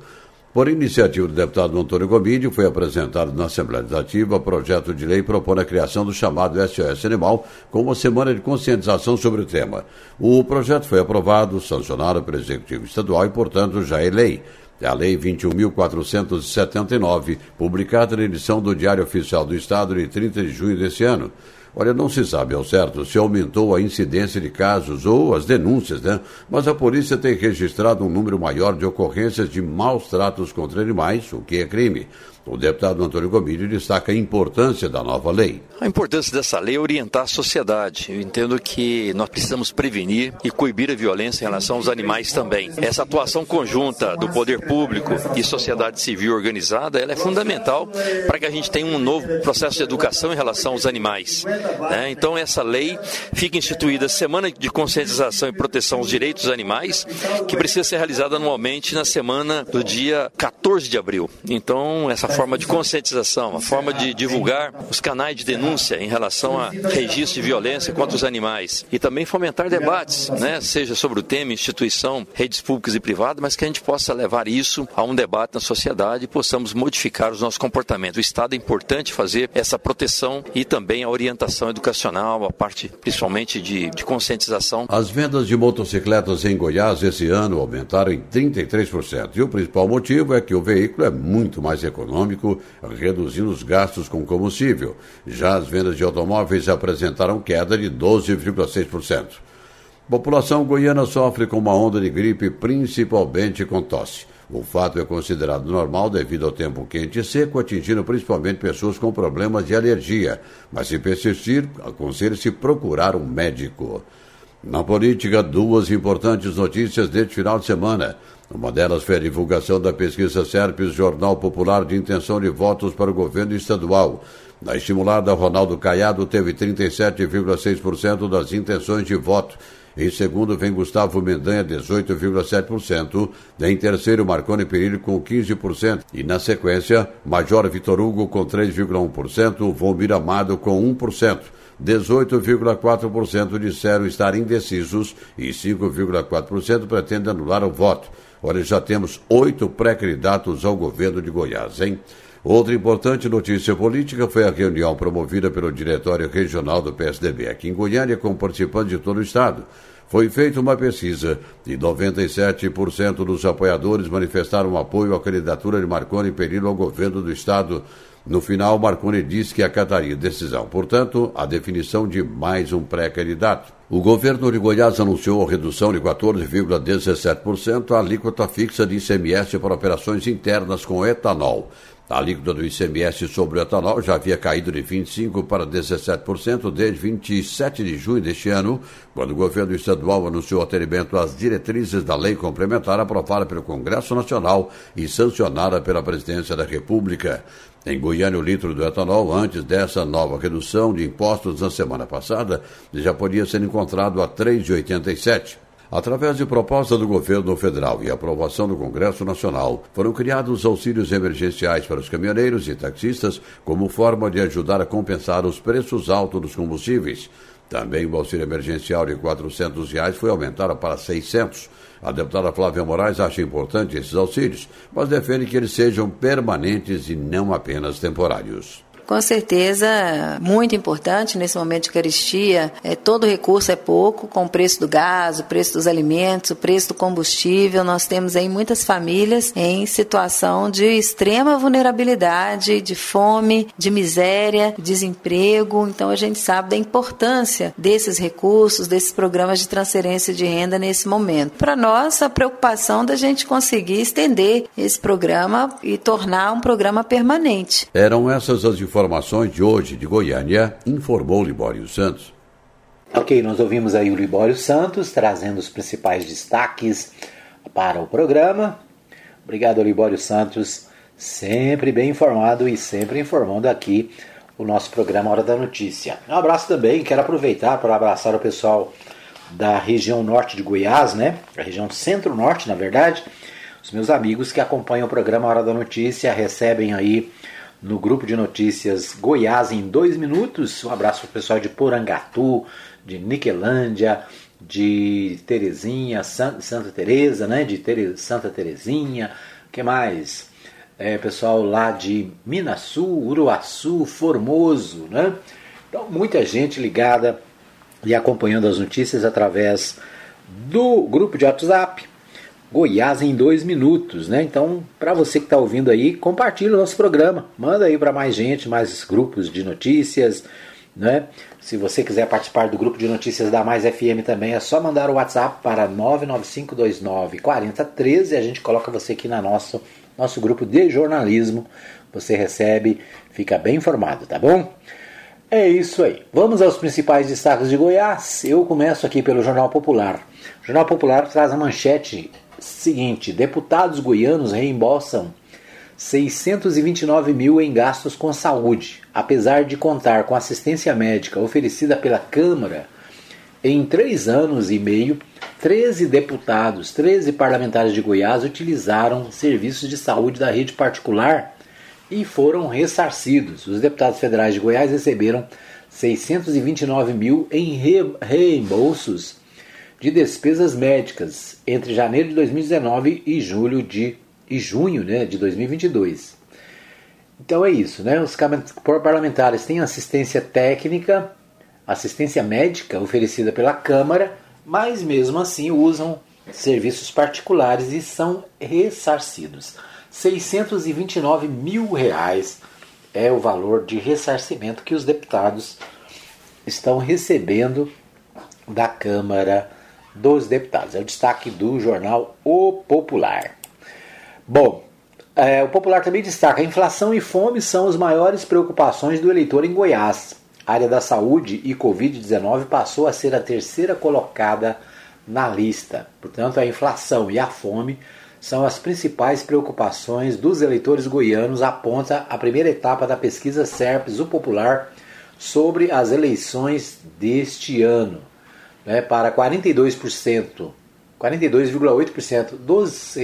Por iniciativa do deputado Antônio Gomídio, foi apresentado na Assembleia Legislativa projeto de lei propondo a criação do chamado SOS Animal com uma semana de conscientização sobre o tema. O projeto foi aprovado, sancionado pelo Executivo Estadual e, portanto, já é lei. É a Lei 21.479, publicada na edição do Diário Oficial do Estado de 30 de junho deste ano. Olha, não se sabe ao certo se aumentou a incidência de casos ou as denúncias, né? Mas a polícia tem registrado um número maior de ocorrências de maus tratos contra animais, o que é crime. O deputado Antônio Gomídio destaca a importância da nova lei. A importância dessa lei é orientar a sociedade. Eu entendo que nós precisamos prevenir e coibir a violência em relação aos animais também. Essa atuação conjunta do poder público e sociedade civil organizada ela é fundamental para que a gente tenha um novo processo de educação em relação aos animais. Né? Então, essa lei fica instituída Semana de Conscientização e Proteção aos Direitos dos Animais, que precisa ser realizada anualmente na semana do dia 14 de abril. Então, essa forma de conscientização, a forma de divulgar os canais de denúncia em relação a registro de violência contra os animais e também fomentar debates, né, seja sobre o tema, instituição, redes públicas e privadas, mas que a gente possa levar isso a um debate na sociedade e possamos modificar os nossos comportamentos. O Estado é importante fazer essa proteção e também a orientação ação educacional, a parte principalmente de, de conscientização. As vendas de motocicletas em Goiás esse ano aumentaram em 33%. E o principal motivo é que o veículo é muito mais econômico, reduzindo os gastos com combustível. Já as vendas de automóveis apresentaram queda de 12,6%. A população goiana sofre com uma onda de gripe, principalmente com tosse. O fato é considerado normal devido ao tempo quente e seco, atingindo principalmente pessoas com problemas de alergia. Mas se persistir, aconselha-se procurar um médico. Na política, duas importantes notícias deste final de semana. Uma delas foi a divulgação da pesquisa Serpes Jornal Popular de Intenção de Votos para o governo estadual. Na estimulada, Ronaldo Caiado teve 37,6% das intenções de voto em segundo vem Gustavo Mendanha, 18,7%. Em terceiro, Marconi Perillo com 15%. E na sequência, Major Vitor Hugo com 3,1%. Vomir Amado com 1%. 18,4% disseram estar indecisos e 5,4% pretendem anular o voto. Olha, já temos oito pré-candidatos ao governo de Goiás, hein? Outra importante notícia política foi a reunião promovida pelo Diretório Regional do PSDB aqui em Goiânia com participantes de todo o estado. Foi feita uma pesquisa e 97% dos apoiadores manifestaram apoio à candidatura de Marconi Perillo ao governo do estado. No final, Marconi disse que acataria decisão, portanto, a definição de mais um pré-candidato. O governo de Goiás anunciou a redução de 14,17% à alíquota fixa de ICMS para operações internas com etanol. A alíquota do ICMS sobre o etanol já havia caído de 25% para 17% desde 27 de junho deste ano, quando o governo estadual anunciou o atendimento às diretrizes da lei complementar aprovada pelo Congresso Nacional e sancionada pela Presidência da República. Em Goiânia, o litro do etanol, antes dessa nova redução de impostos na semana passada, já podia ser encontrado a R$ 3,87. Através de proposta do governo federal e aprovação do Congresso Nacional, foram criados auxílios emergenciais para os caminhoneiros e taxistas como forma de ajudar a compensar os preços altos dos combustíveis. Também o auxílio emergencial de 400 reais foi aumentado para 600. A deputada Flávia Moraes acha importante esses auxílios, mas defende que eles sejam permanentes e não apenas temporários. Com certeza, muito importante nesse momento de caristia. É, todo recurso é pouco, com o preço do gás, o preço dos alimentos, o preço do combustível. Nós temos aí muitas famílias em situação de extrema vulnerabilidade, de fome, de miséria, desemprego. Então a gente sabe da importância desses recursos, desses programas de transferência de renda nesse momento. Para nós, a preocupação da gente conseguir estender esse programa e tornar um programa permanente. Eram essas as informações de hoje de Goiânia, informou Libório Santos. Ok, nós ouvimos aí o Libório Santos trazendo os principais destaques para o programa. Obrigado, Libório Santos, sempre bem informado e sempre informando aqui o nosso programa Hora da Notícia. Um abraço também, quero aproveitar para abraçar o pessoal da região norte de Goiás, né? A região centro-norte, na verdade. Os meus amigos que acompanham o programa Hora da Notícia recebem aí no grupo de notícias Goiás em dois minutos. Um abraço para o pessoal de Porangatu, de Niquelândia, de Terezinha, Santa Teresa, né? De Tere, Santa Terezinha, que mais? É, pessoal lá de Minasul, Uruaçu, Formoso, né? Então, muita gente ligada e acompanhando as notícias através do grupo de WhatsApp Goiás em dois minutos, né? Então, para você que está ouvindo aí, compartilha o nosso programa, manda aí para mais gente, mais grupos de notícias, né? Se você quiser participar do grupo de notícias da Mais FM também, é só mandar o WhatsApp para 995294013 e a gente coloca você aqui na nosso nosso grupo de jornalismo. Você recebe, fica bem informado, tá bom? É isso aí. Vamos aos principais destaques de Goiás. Eu começo aqui pelo Jornal Popular. O Jornal Popular traz a manchete seguinte: deputados goianos reembolsam 629 mil em gastos com saúde, apesar de contar com assistência médica oferecida pela Câmara. Em três anos e meio, 13 deputados, 13 parlamentares de Goiás utilizaram serviços de saúde da rede particular e foram ressarcidos. Os deputados federais de Goiás receberam 629 mil em reembolsos de despesas médicas entre janeiro de 2019 e julho de e junho, né, de 2022. Então é isso, né? Os parlamentares têm assistência técnica assistência médica oferecida pela Câmara, mas mesmo assim usam serviços particulares e são ressarcidos. 629 mil reais é o valor de ressarcimento que os deputados estão recebendo da Câmara dos Deputados. É o destaque do jornal O Popular. Bom, é, o Popular também destaca: inflação e fome são as maiores preocupações do eleitor em Goiás. A área da saúde e Covid-19 passou a ser a terceira colocada na lista. Portanto, a inflação e a fome são as principais preocupações dos eleitores goianos, aponta a primeira etapa da pesquisa SERPES, o Popular, sobre as eleições deste ano. Né, para 42%, 42,8% dos,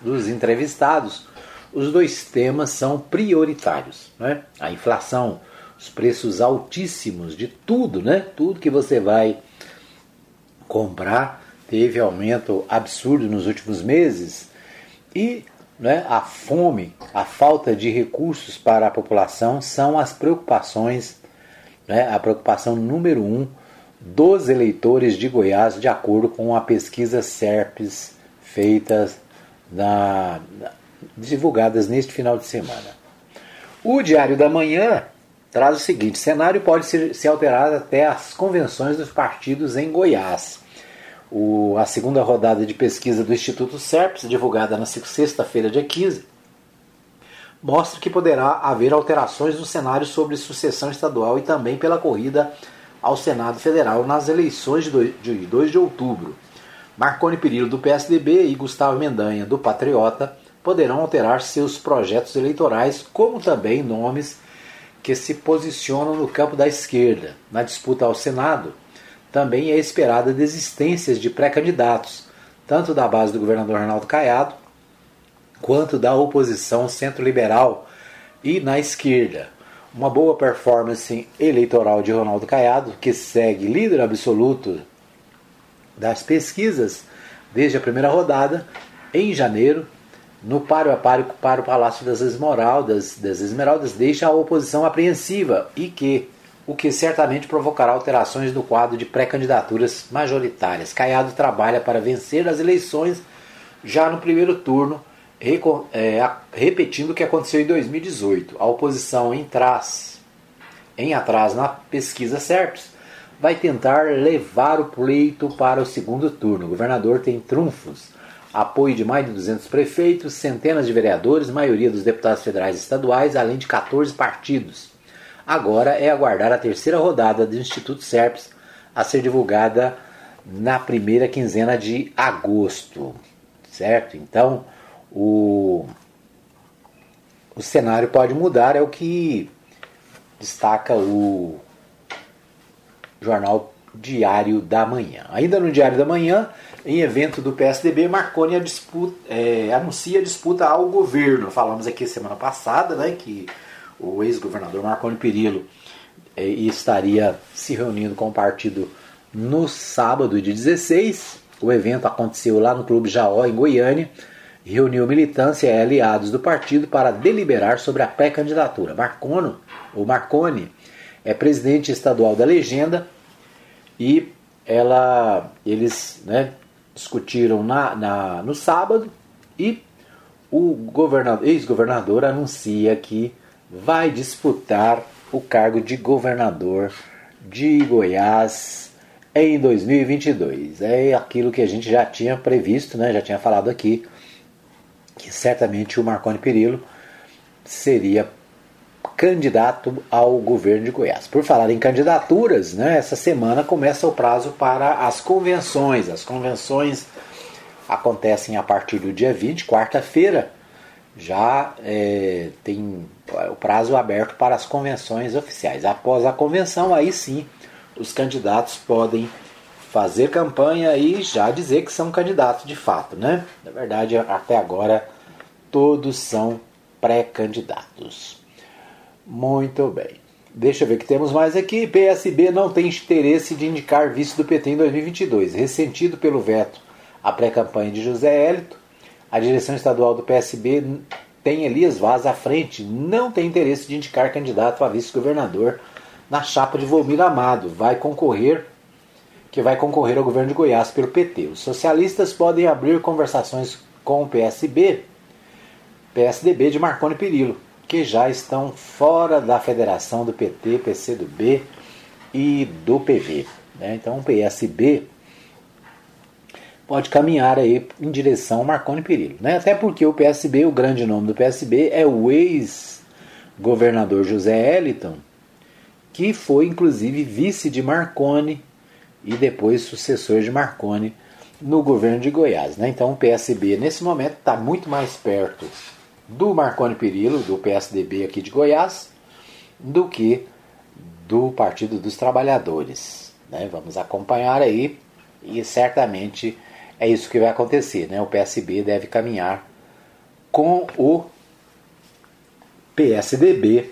dos entrevistados, os dois temas são prioritários. Né? A inflação, os preços altíssimos de tudo, né? tudo que você vai comprar teve aumento absurdo nos últimos meses e né, a fome, a falta de recursos para a população são as preocupações, né, a preocupação número um dos eleitores de Goiás, de acordo com a pesquisa SERPES feita na, divulgadas neste final de semana. O Diário da Manhã traz o seguinte: cenário pode ser, alterado até as convenções dos partidos em Goiás. O, a segunda rodada de pesquisa do Instituto SERPS, divulgada na sexta-feira, dia 15, mostra que poderá haver alterações no cenário sobre sucessão estadual e também pela corrida ao Senado Federal nas eleições de 2 de outubro. Marconi Perillo, do PSDB, e Gustavo Mendanha, do Patriota, poderão alterar seus projetos eleitorais, como também nomes que se posicionam no campo da esquerda. Na disputa ao Senado, também é esperada desistências de pré-candidatos, tanto da base do governador Ronaldo Caiado, quanto da oposição centro-liberal e na esquerda. Uma boa performance eleitoral de Ronaldo Caiado, que segue líder absoluto das pesquisas desde a primeira rodada, em janeiro, no páreo a páreo para o Palácio das Esmeraldas, das Esmeraldas deixa a oposição apreensiva e que o que certamente provocará alterações no quadro de pré-candidaturas majoritárias. Caiado trabalha para vencer as eleições já no primeiro turno, repetindo o que aconteceu em 2018. A oposição em, trás, em atrás na pesquisa SERPS vai tentar levar o pleito para o segundo turno. O governador tem trunfos, apoio de mais de 200 prefeitos, centenas de vereadores, maioria dos deputados federais e estaduais, além de 14 partidos. Agora é aguardar a terceira rodada do Instituto SERPS a ser divulgada na primeira quinzena de agosto. Certo? Então, o, o cenário pode mudar, é o que destaca o jornal Diário da Manhã. Ainda no Diário da Manhã, em evento do PSDB, Marconi a disputa, é, anuncia a disputa ao governo. Falamos aqui semana passada né, que o ex-governador Marconi Perillo eh, estaria se reunindo com o partido no sábado, dia 16. O evento aconteceu lá no Clube Jaó, em Goiânia, reuniu militância e aliados do partido para deliberar sobre a pré-candidatura. Marconi, o Marconi é presidente estadual da Legenda e ela, eles né, discutiram na, na, no sábado e o ex-governador anuncia que vai disputar o cargo de governador de Goiás em 2022. É aquilo que a gente já tinha previsto, né? já tinha falado aqui, que certamente o Marconi Perillo seria candidato ao governo de Goiás. Por falar em candidaturas, né, essa semana começa o prazo para as convenções. As convenções acontecem a partir do dia 20, quarta-feira, já é, tem o prazo aberto para as convenções oficiais. Após a convenção, aí sim, os candidatos podem fazer campanha e já dizer que são candidatos de fato, né? Na verdade, até agora, todos são pré-candidatos. Muito bem. Deixa eu ver o que temos mais aqui. PSB não tem interesse de indicar vice do PT em 2022. Ressentido pelo veto à pré-campanha de José Hélito, a direção estadual do PSB tem Elias Vaz à frente, não tem interesse de indicar candidato a vice-governador na chapa de Volmir Amado, vai concorrer que vai concorrer ao governo de Goiás pelo PT. Os socialistas podem abrir conversações com o PSB, PSDB de Marconi Perillo, que já estão fora da federação do PT, PCdoB e do PV. Né? Então o PSB pode caminhar aí em direção ao Marconi Perillo. Né? Até porque o PSB, o grande nome do PSB é o ex-governador José Eliton, que foi inclusive vice de Marconi e depois sucessor de Marconi no governo de Goiás. Né? Então o PSB nesse momento está muito mais perto do Marconi Perillo, do PSDB aqui de Goiás, do que do Partido dos Trabalhadores. Né? Vamos acompanhar aí e certamente é isso que vai acontecer. Né? O PSB deve caminhar com o PSDB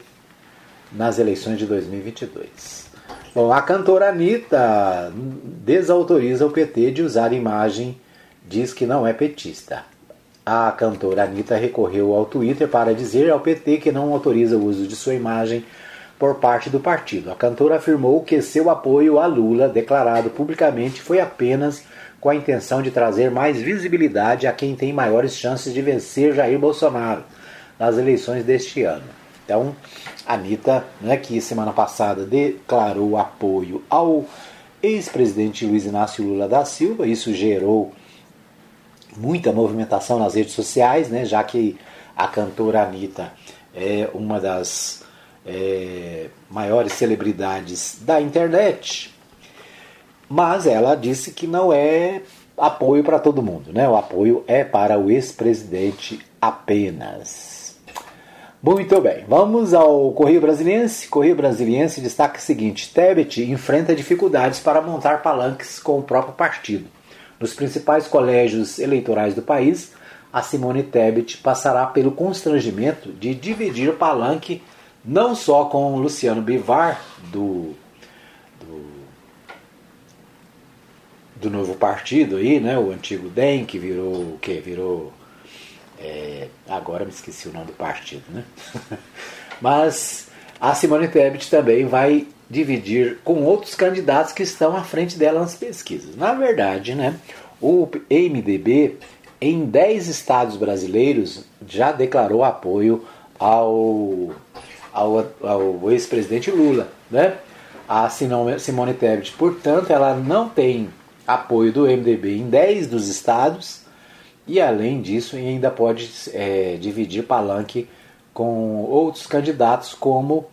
nas eleições de 2022. Bom, a cantora Anitta desautoriza o PT de usar imagem, diz que não é petista. A cantora Anitta recorreu ao Twitter para dizer ao PT que não autoriza o uso de sua imagem por parte do partido. A cantora afirmou que seu apoio a Lula, declarado publicamente, foi apenas com a intenção de trazer mais visibilidade a quem tem maiores chances de vencer Jair Bolsonaro nas eleições deste ano. Então, a Anitta, né, que semana passada declarou apoio ao ex-presidente Luiz Inácio Lula da Silva, isso gerou muita movimentação nas redes sociais, né, já que a cantora Anitta é uma das é, maiores celebridades da internet, mas ela disse que não é apoio para todo mundo, né? O apoio é para o ex-presidente apenas. Muito bem, vamos ao Correio Brasiliense. Correio Brasiliense destaca o seguinte: Tebet enfrenta dificuldades para montar palanques com o próprio partido. Nos principais colégios eleitorais do país, a Simone Tebet passará pelo constrangimento de dividir o palanque não só com o Luciano Bivar, do, do, do novo partido aí, né, o antigo DEM, que virou o que? Virou. É, agora me esqueci o nome do partido, né? (laughs) Mas a Simone Tebet também vai dividir com outros candidatos que estão à frente dela nas pesquisas. Na verdade, né, o MDB, em 10 estados brasileiros, já declarou apoio ao, ao, ao ex-presidente Lula. Né? A Simone Tebet, portanto, ela não tem apoio do MDB em 10 dos estados e, além disso, ainda pode é, dividir palanque com outros candidatos, como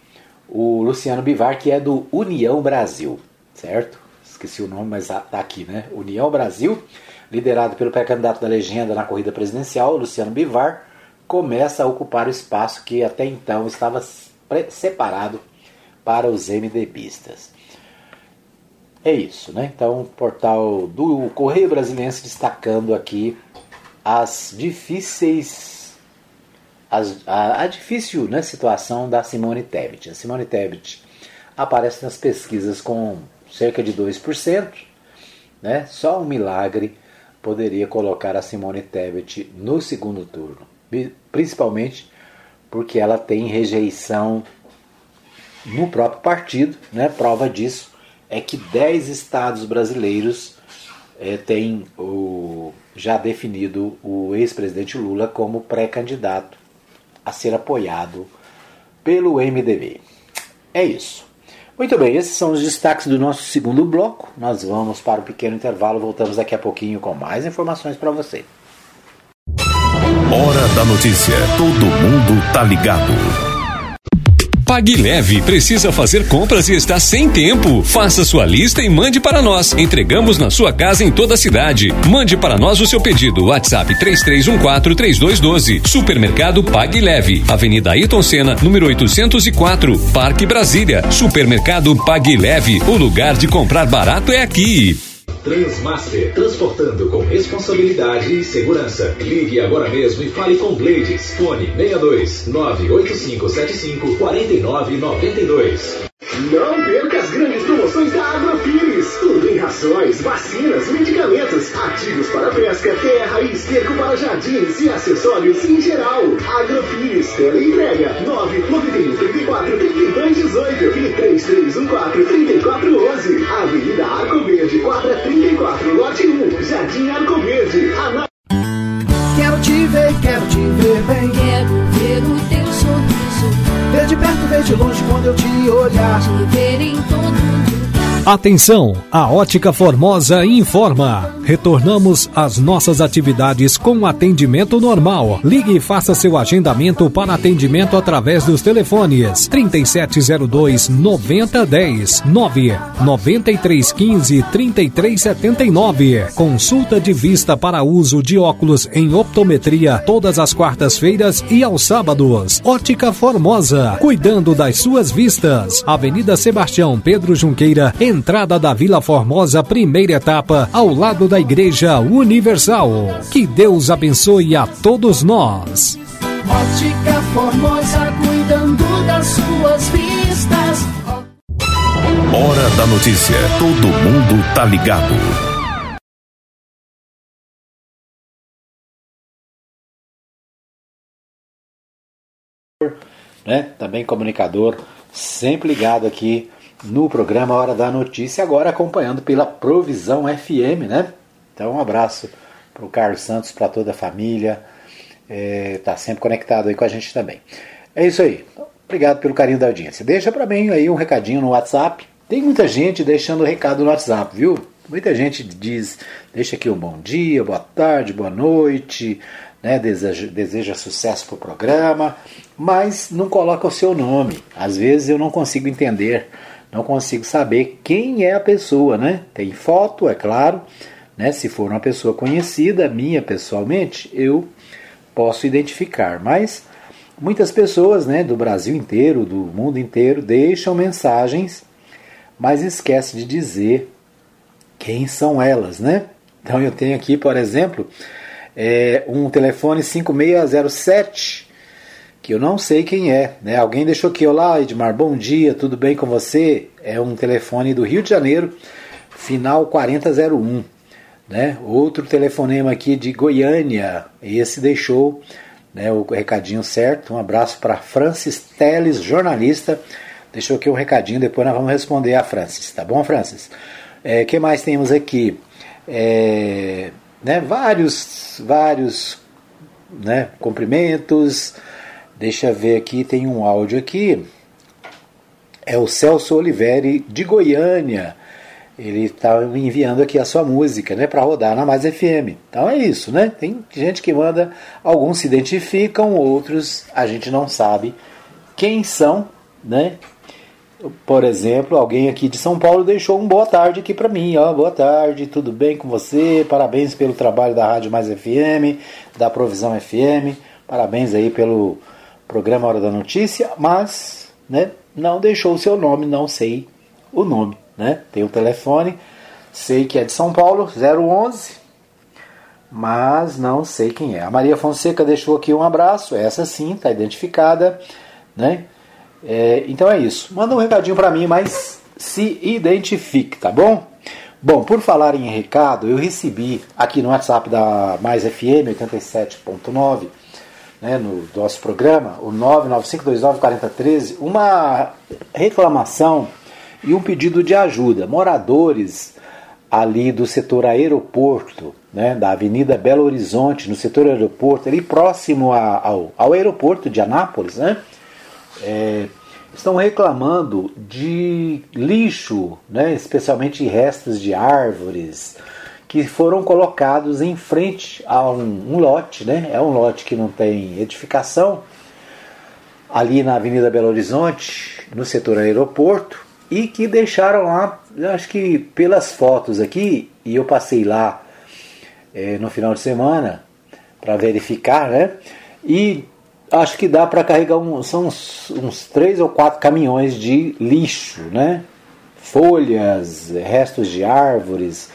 o Luciano Bivar, que é do União Brasil, certo? Esqueci o nome, mas tá aqui, né? União Brasil, liderado pelo pré-candidato da legenda na corrida presidencial, Luciano Bivar, começa a ocupar o espaço que até então estava separado para os MDBistas. É isso, né? Então, o portal do Correio Brasiliense destacando aqui as difíceis as, a, a, difícil né, situação da Simone Tebet. A Simone Tebet aparece nas pesquisas com cerca de 2%, né? Só um milagre poderia colocar a Simone Tebet no segundo turno, principalmente porque ela tem rejeição no próprio partido, né? Prova disso é que 10 estados brasileiros é, têm o, já definido o ex-presidente Lula como pré-candidato a ser apoiado pelo MDB. É isso. Muito bem, esses são os destaques do nosso segundo bloco. Nós vamos para o pequeno intervalo, voltamos daqui a pouquinho com mais informações para você. Hora da notícia. Todo mundo tá ligado. Pague Leve precisa fazer compras e está sem tempo. Faça sua lista e mande para nós. Entregamos na sua casa em toda a cidade. Mande para nós o seu pedido. WhatsApp 33143212. Supermercado Pague Leve. Avenida Ayrton Senna, número 804, Parque Brasília. Supermercado Pague Leve. O lugar de comprar barato é aqui. Transmaster, transportando com responsabilidade e segurança. Ligue agora mesmo e fale com Blades. Fone 62 98575 4992. Não perca as grandes promoções da Agrofires. Rações, vacinas, medicamentos, ativos para pesca, terra e esterco para jardins e acessórios em geral. Agrofis, entrega 991 34 32 18 e 3314 3411. Avenida Arco Verde, quadra 34, lote 1, Jardim Arco Verde. Ana... Quero te ver, quero te ver bem. Quero ver o teu sorriso. Ver de perto, ver de longe quando eu te olhar. Te ver em todo lugar. Atenção, a Ótica Formosa informa. Retornamos às nossas atividades com atendimento normal. Ligue e faça seu agendamento para atendimento através dos telefones 3702 9010 9 9315 3379. Consulta de vista para uso de óculos em optometria todas as quartas-feiras e aos sábados. Ótica Formosa, cuidando das suas vistas. Avenida Sebastião Pedro Junqueira, entrada da Vila Formosa, primeira etapa, ao lado da Igreja Universal. Que Deus abençoe a todos nós. Ótica Formosa, cuidando das suas vistas. Hora da notícia. Todo mundo tá ligado. Né? Também comunicador, sempre ligado aqui no programa Hora da Notícia, agora acompanhando pela Provisão FM, né? Então um abraço para o Carlos Santos, para toda a família, é, tá sempre conectado aí com a gente também. É isso aí. Obrigado pelo carinho da audiência. Deixa para mim aí um recadinho no WhatsApp. Tem muita gente deixando recado no WhatsApp, viu? Muita gente diz, deixa aqui um bom dia, boa tarde, boa noite, né? deseja, deseja sucesso para o programa, mas não coloca o seu nome. Às vezes eu não consigo entender, não consigo saber quem é a pessoa, né? Tem foto, é claro, né? Se for uma pessoa conhecida, minha pessoalmente, eu posso identificar, mas muitas pessoas, né, do Brasil inteiro, do mundo inteiro, deixam mensagens, mas esquece de dizer quem são elas, né? Então eu tenho aqui, por exemplo, é, um telefone 5607 que eu não sei quem é, né? Alguém deixou aqui, olá Edmar, bom dia, tudo bem com você? É um telefone do Rio de Janeiro, final 4001. Né? Outro telefonema aqui de Goiânia, esse deixou né, o recadinho certo. Um abraço para Francis Teles, jornalista. Deixou aqui um recadinho, depois nós vamos responder a Francis, tá bom, Francis? É, que mais temos aqui? É, né, vários, vários né, cumprimentos. Deixa ver aqui, tem um áudio aqui. É o Celso Oliveri de Goiânia ele está me enviando aqui a sua música, né, para rodar na Mais FM. Então é isso, né? Tem gente que manda, alguns se identificam, outros a gente não sabe quem são, né? Por exemplo, alguém aqui de São Paulo deixou um boa tarde aqui para mim, ó, boa tarde, tudo bem com você? Parabéns pelo trabalho da Rádio Mais FM, da Provisão FM. Parabéns aí pelo programa Hora da Notícia, mas, né, não deixou o seu nome, não sei o nome né? Tem o telefone, sei que é de São Paulo, 011, mas não sei quem é. A Maria Fonseca deixou aqui um abraço, essa sim, está identificada, né? É, então é isso. Manda um recadinho para mim, mas se identifique, tá bom? Bom, por falar em recado, eu recebi aqui no WhatsApp da Mais FM 87.9, né, no nosso programa, o 995294013, uma reclamação e um pedido de ajuda. Moradores ali do setor aeroporto, né, da Avenida Belo Horizonte, no setor aeroporto, ali próximo a, ao, ao aeroporto de Anápolis, né, é, estão reclamando de lixo, né, especialmente restos de árvores, que foram colocados em frente a um, um lote, né, é um lote que não tem edificação, ali na Avenida Belo Horizonte, no setor aeroporto, e que deixaram lá, acho que pelas fotos aqui, e eu passei lá é, no final de semana para verificar, né? E acho que dá para carregar um, são uns, uns, três ou quatro caminhões de lixo, né? Folhas, restos de árvores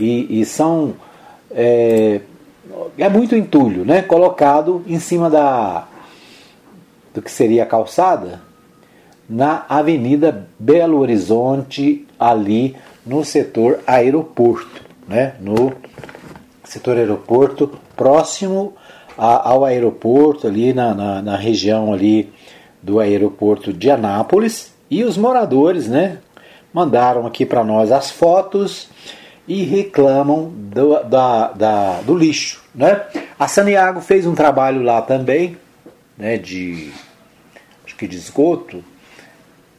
e, e são é, é muito entulho, né? Colocado em cima da do que seria a calçada na Avenida Belo Horizonte, ali no setor aeroporto, né? No setor aeroporto próximo a, ao aeroporto ali na, na, na região ali do aeroporto de Anápolis e os moradores, né? Mandaram aqui para nós as fotos e reclamam do, da, da, do lixo, né? A Saniago fez um trabalho lá também, né? De acho que de esgoto,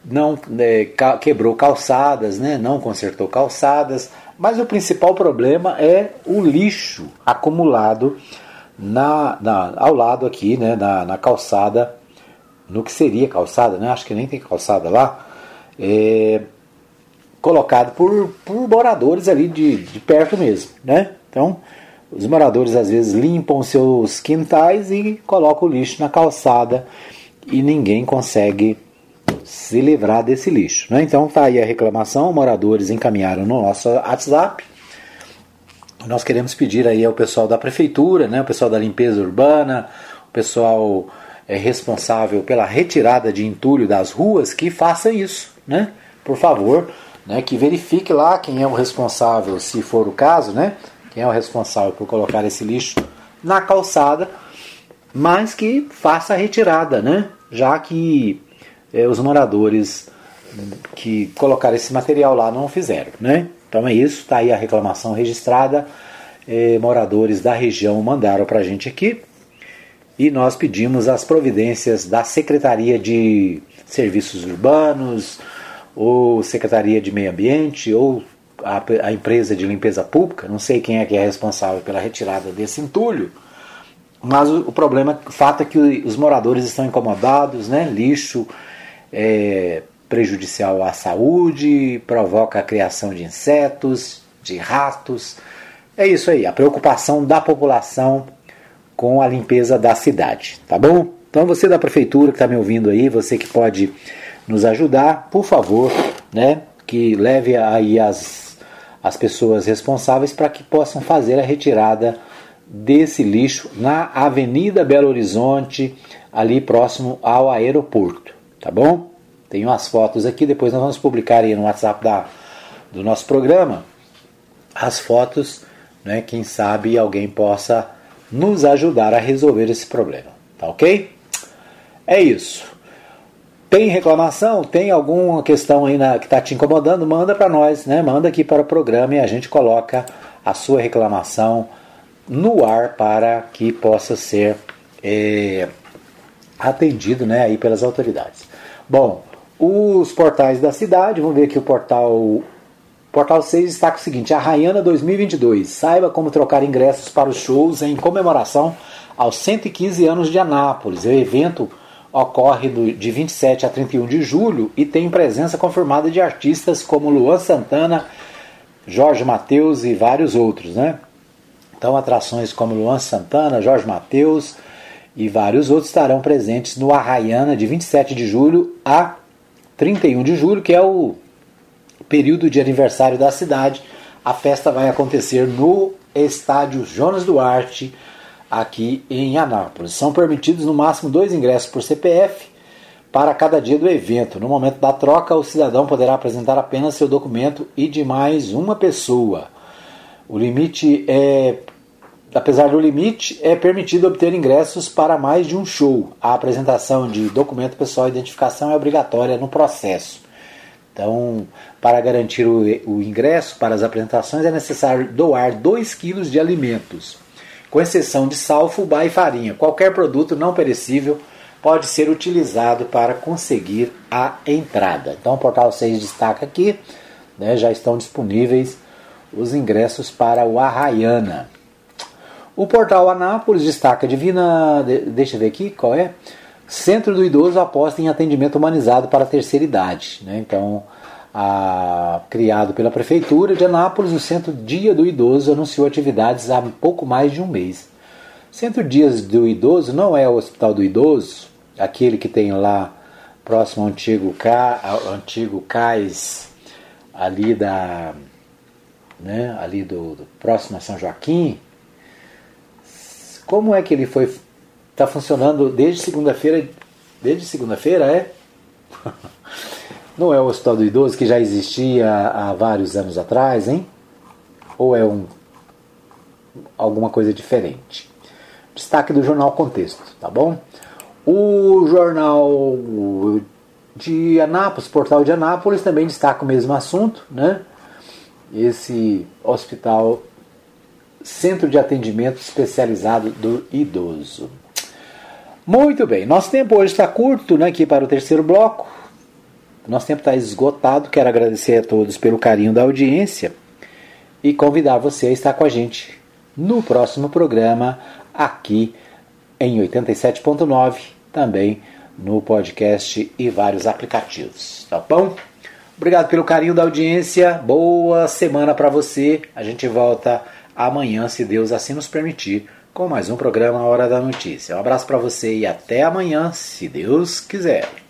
não né, quebrou calçadas, né? Não consertou calçadas, mas o principal problema é o lixo acumulado na, na, ao lado aqui, né, na, na, calçada, no que seria calçada, né, acho que nem tem calçada lá, é, colocado por, por moradores ali de, de perto mesmo. Né? Então, os moradores às vezes limpam seus quintais e colocam o lixo na calçada e ninguém consegue se livrar desse lixo. Né? Então tá aí a reclamação, moradores encaminharam no nosso WhatsApp nós queremos pedir aí ao pessoal da prefeitura, né, o pessoal da limpeza urbana, o pessoal é, responsável pela retirada de entulho das ruas que faça isso, né? Por favor, né, que verifique lá quem é o responsável, se for o caso, né? Quem é o responsável por colocar esse lixo na calçada, mas que faça a retirada, né? Já que é, os moradores que colocaram esse material lá não fizeram, né? Então é isso, está aí a reclamação registrada. Eh, moradores da região mandaram para a gente aqui e nós pedimos as providências da Secretaria de Serviços Urbanos, ou Secretaria de Meio Ambiente, ou a, a, empresa de limpeza pública, não sei quem é que é responsável pela retirada desse entulho, mas o, o problema, o fato é que os moradores estão incomodados, né? lixo, é, prejudicial à saúde, provoca a criação de insetos, de ratos. É isso aí, a preocupação da população com a limpeza da cidade, tá bom? Então você da prefeitura que está me ouvindo aí, você que pode nos ajudar, por favor, né, que leve aí as, as pessoas responsáveis para que possam fazer a retirada desse lixo na Avenida Belo Horizonte, ali próximo ao aeroporto, tá bom? Tenho as fotos aqui, depois nós vamos publicar aí no WhatsApp da, do nosso programa as fotos, né? Quem sabe alguém possa nos ajudar a resolver esse problema, tá ok? É isso. Tem reclamação? Tem alguma questão aí na, que está te incomodando? Manda para nós, né? Manda aqui para o programa e a gente coloca a sua reclamação no ar para que possa ser é, atendido, né? Aí pelas autoridades. Bom, os portais da cidade, vamos ver aqui o portal Portal 6 destaca o seguinte: Arraiana 2022. Saiba como trocar ingressos para os shows em comemoração aos 115 anos de Anápolis. O evento ocorre de 27 a 31 de julho e tem presença confirmada de artistas como Luan Santana, Jorge Mateus e vários outros, né? Então, atrações como Luan Santana, Jorge Mateus e vários outros estarão presentes no Arraiana de 27 de julho a 31 de julho, que é o período de aniversário da cidade. A festa vai acontecer no estádio Jonas Duarte, aqui em Anápolis. São permitidos no máximo dois ingressos por CPF para cada dia do evento. No momento da troca, o cidadão poderá apresentar apenas seu documento e de mais uma pessoa. O limite é apesar do limite, é permitido obter ingressos para mais de um show. A apresentação de documento pessoal e identificação é obrigatória no processo. Então, para garantir o, o ingresso para as apresentações, é necessário doar 2 kg de alimentos, com exceção de sal, fubá e farinha. Qualquer produto não perecível pode ser utilizado para conseguir a entrada. Então, o Portal 6 destaca aqui, né, já estão disponíveis os ingressos para o Arraiana. O portal Anápolis destaca Divina, deixa eu ver aqui qual é. Centro do Idoso aposta em atendimento humanizado para a terceira idade. Né? Então, a, criado pela Prefeitura de Anápolis, o Centro Dia do Idoso anunciou atividades há pouco mais de um mês. Centro Dias do Idoso não é o Hospital do Idoso, aquele que tem lá próximo ao antigo, ao antigo cais ali da né, ali do, do próximo a São Joaquim, como é que ele foi está funcionando desde segunda-feira? Desde segunda-feira é? (laughs) Não é o Hospital do Idoso que já existia há vários anos atrás, hein? Ou é um alguma coisa diferente? Destaque do jornal Contexto, tá bom? O jornal de Anápolis, Portal de Anápolis, também destaca o mesmo assunto, né? Esse hospital, Centro de Atendimento Especializado do Idoso. Muito bem, nosso tempo hoje está curto né, aqui para o terceiro bloco. Nosso tempo está esgotado. Quero agradecer a todos pelo carinho da audiência e convidar você a estar com a gente no próximo programa aqui em 87.9, também no podcast e vários aplicativos. Tá bom? Obrigado pelo carinho da audiência. Boa semana para você. A gente volta amanhã, se Deus assim nos permitir, com mais um programa Hora da Notícia. Um abraço para você e até amanhã, se Deus quiser.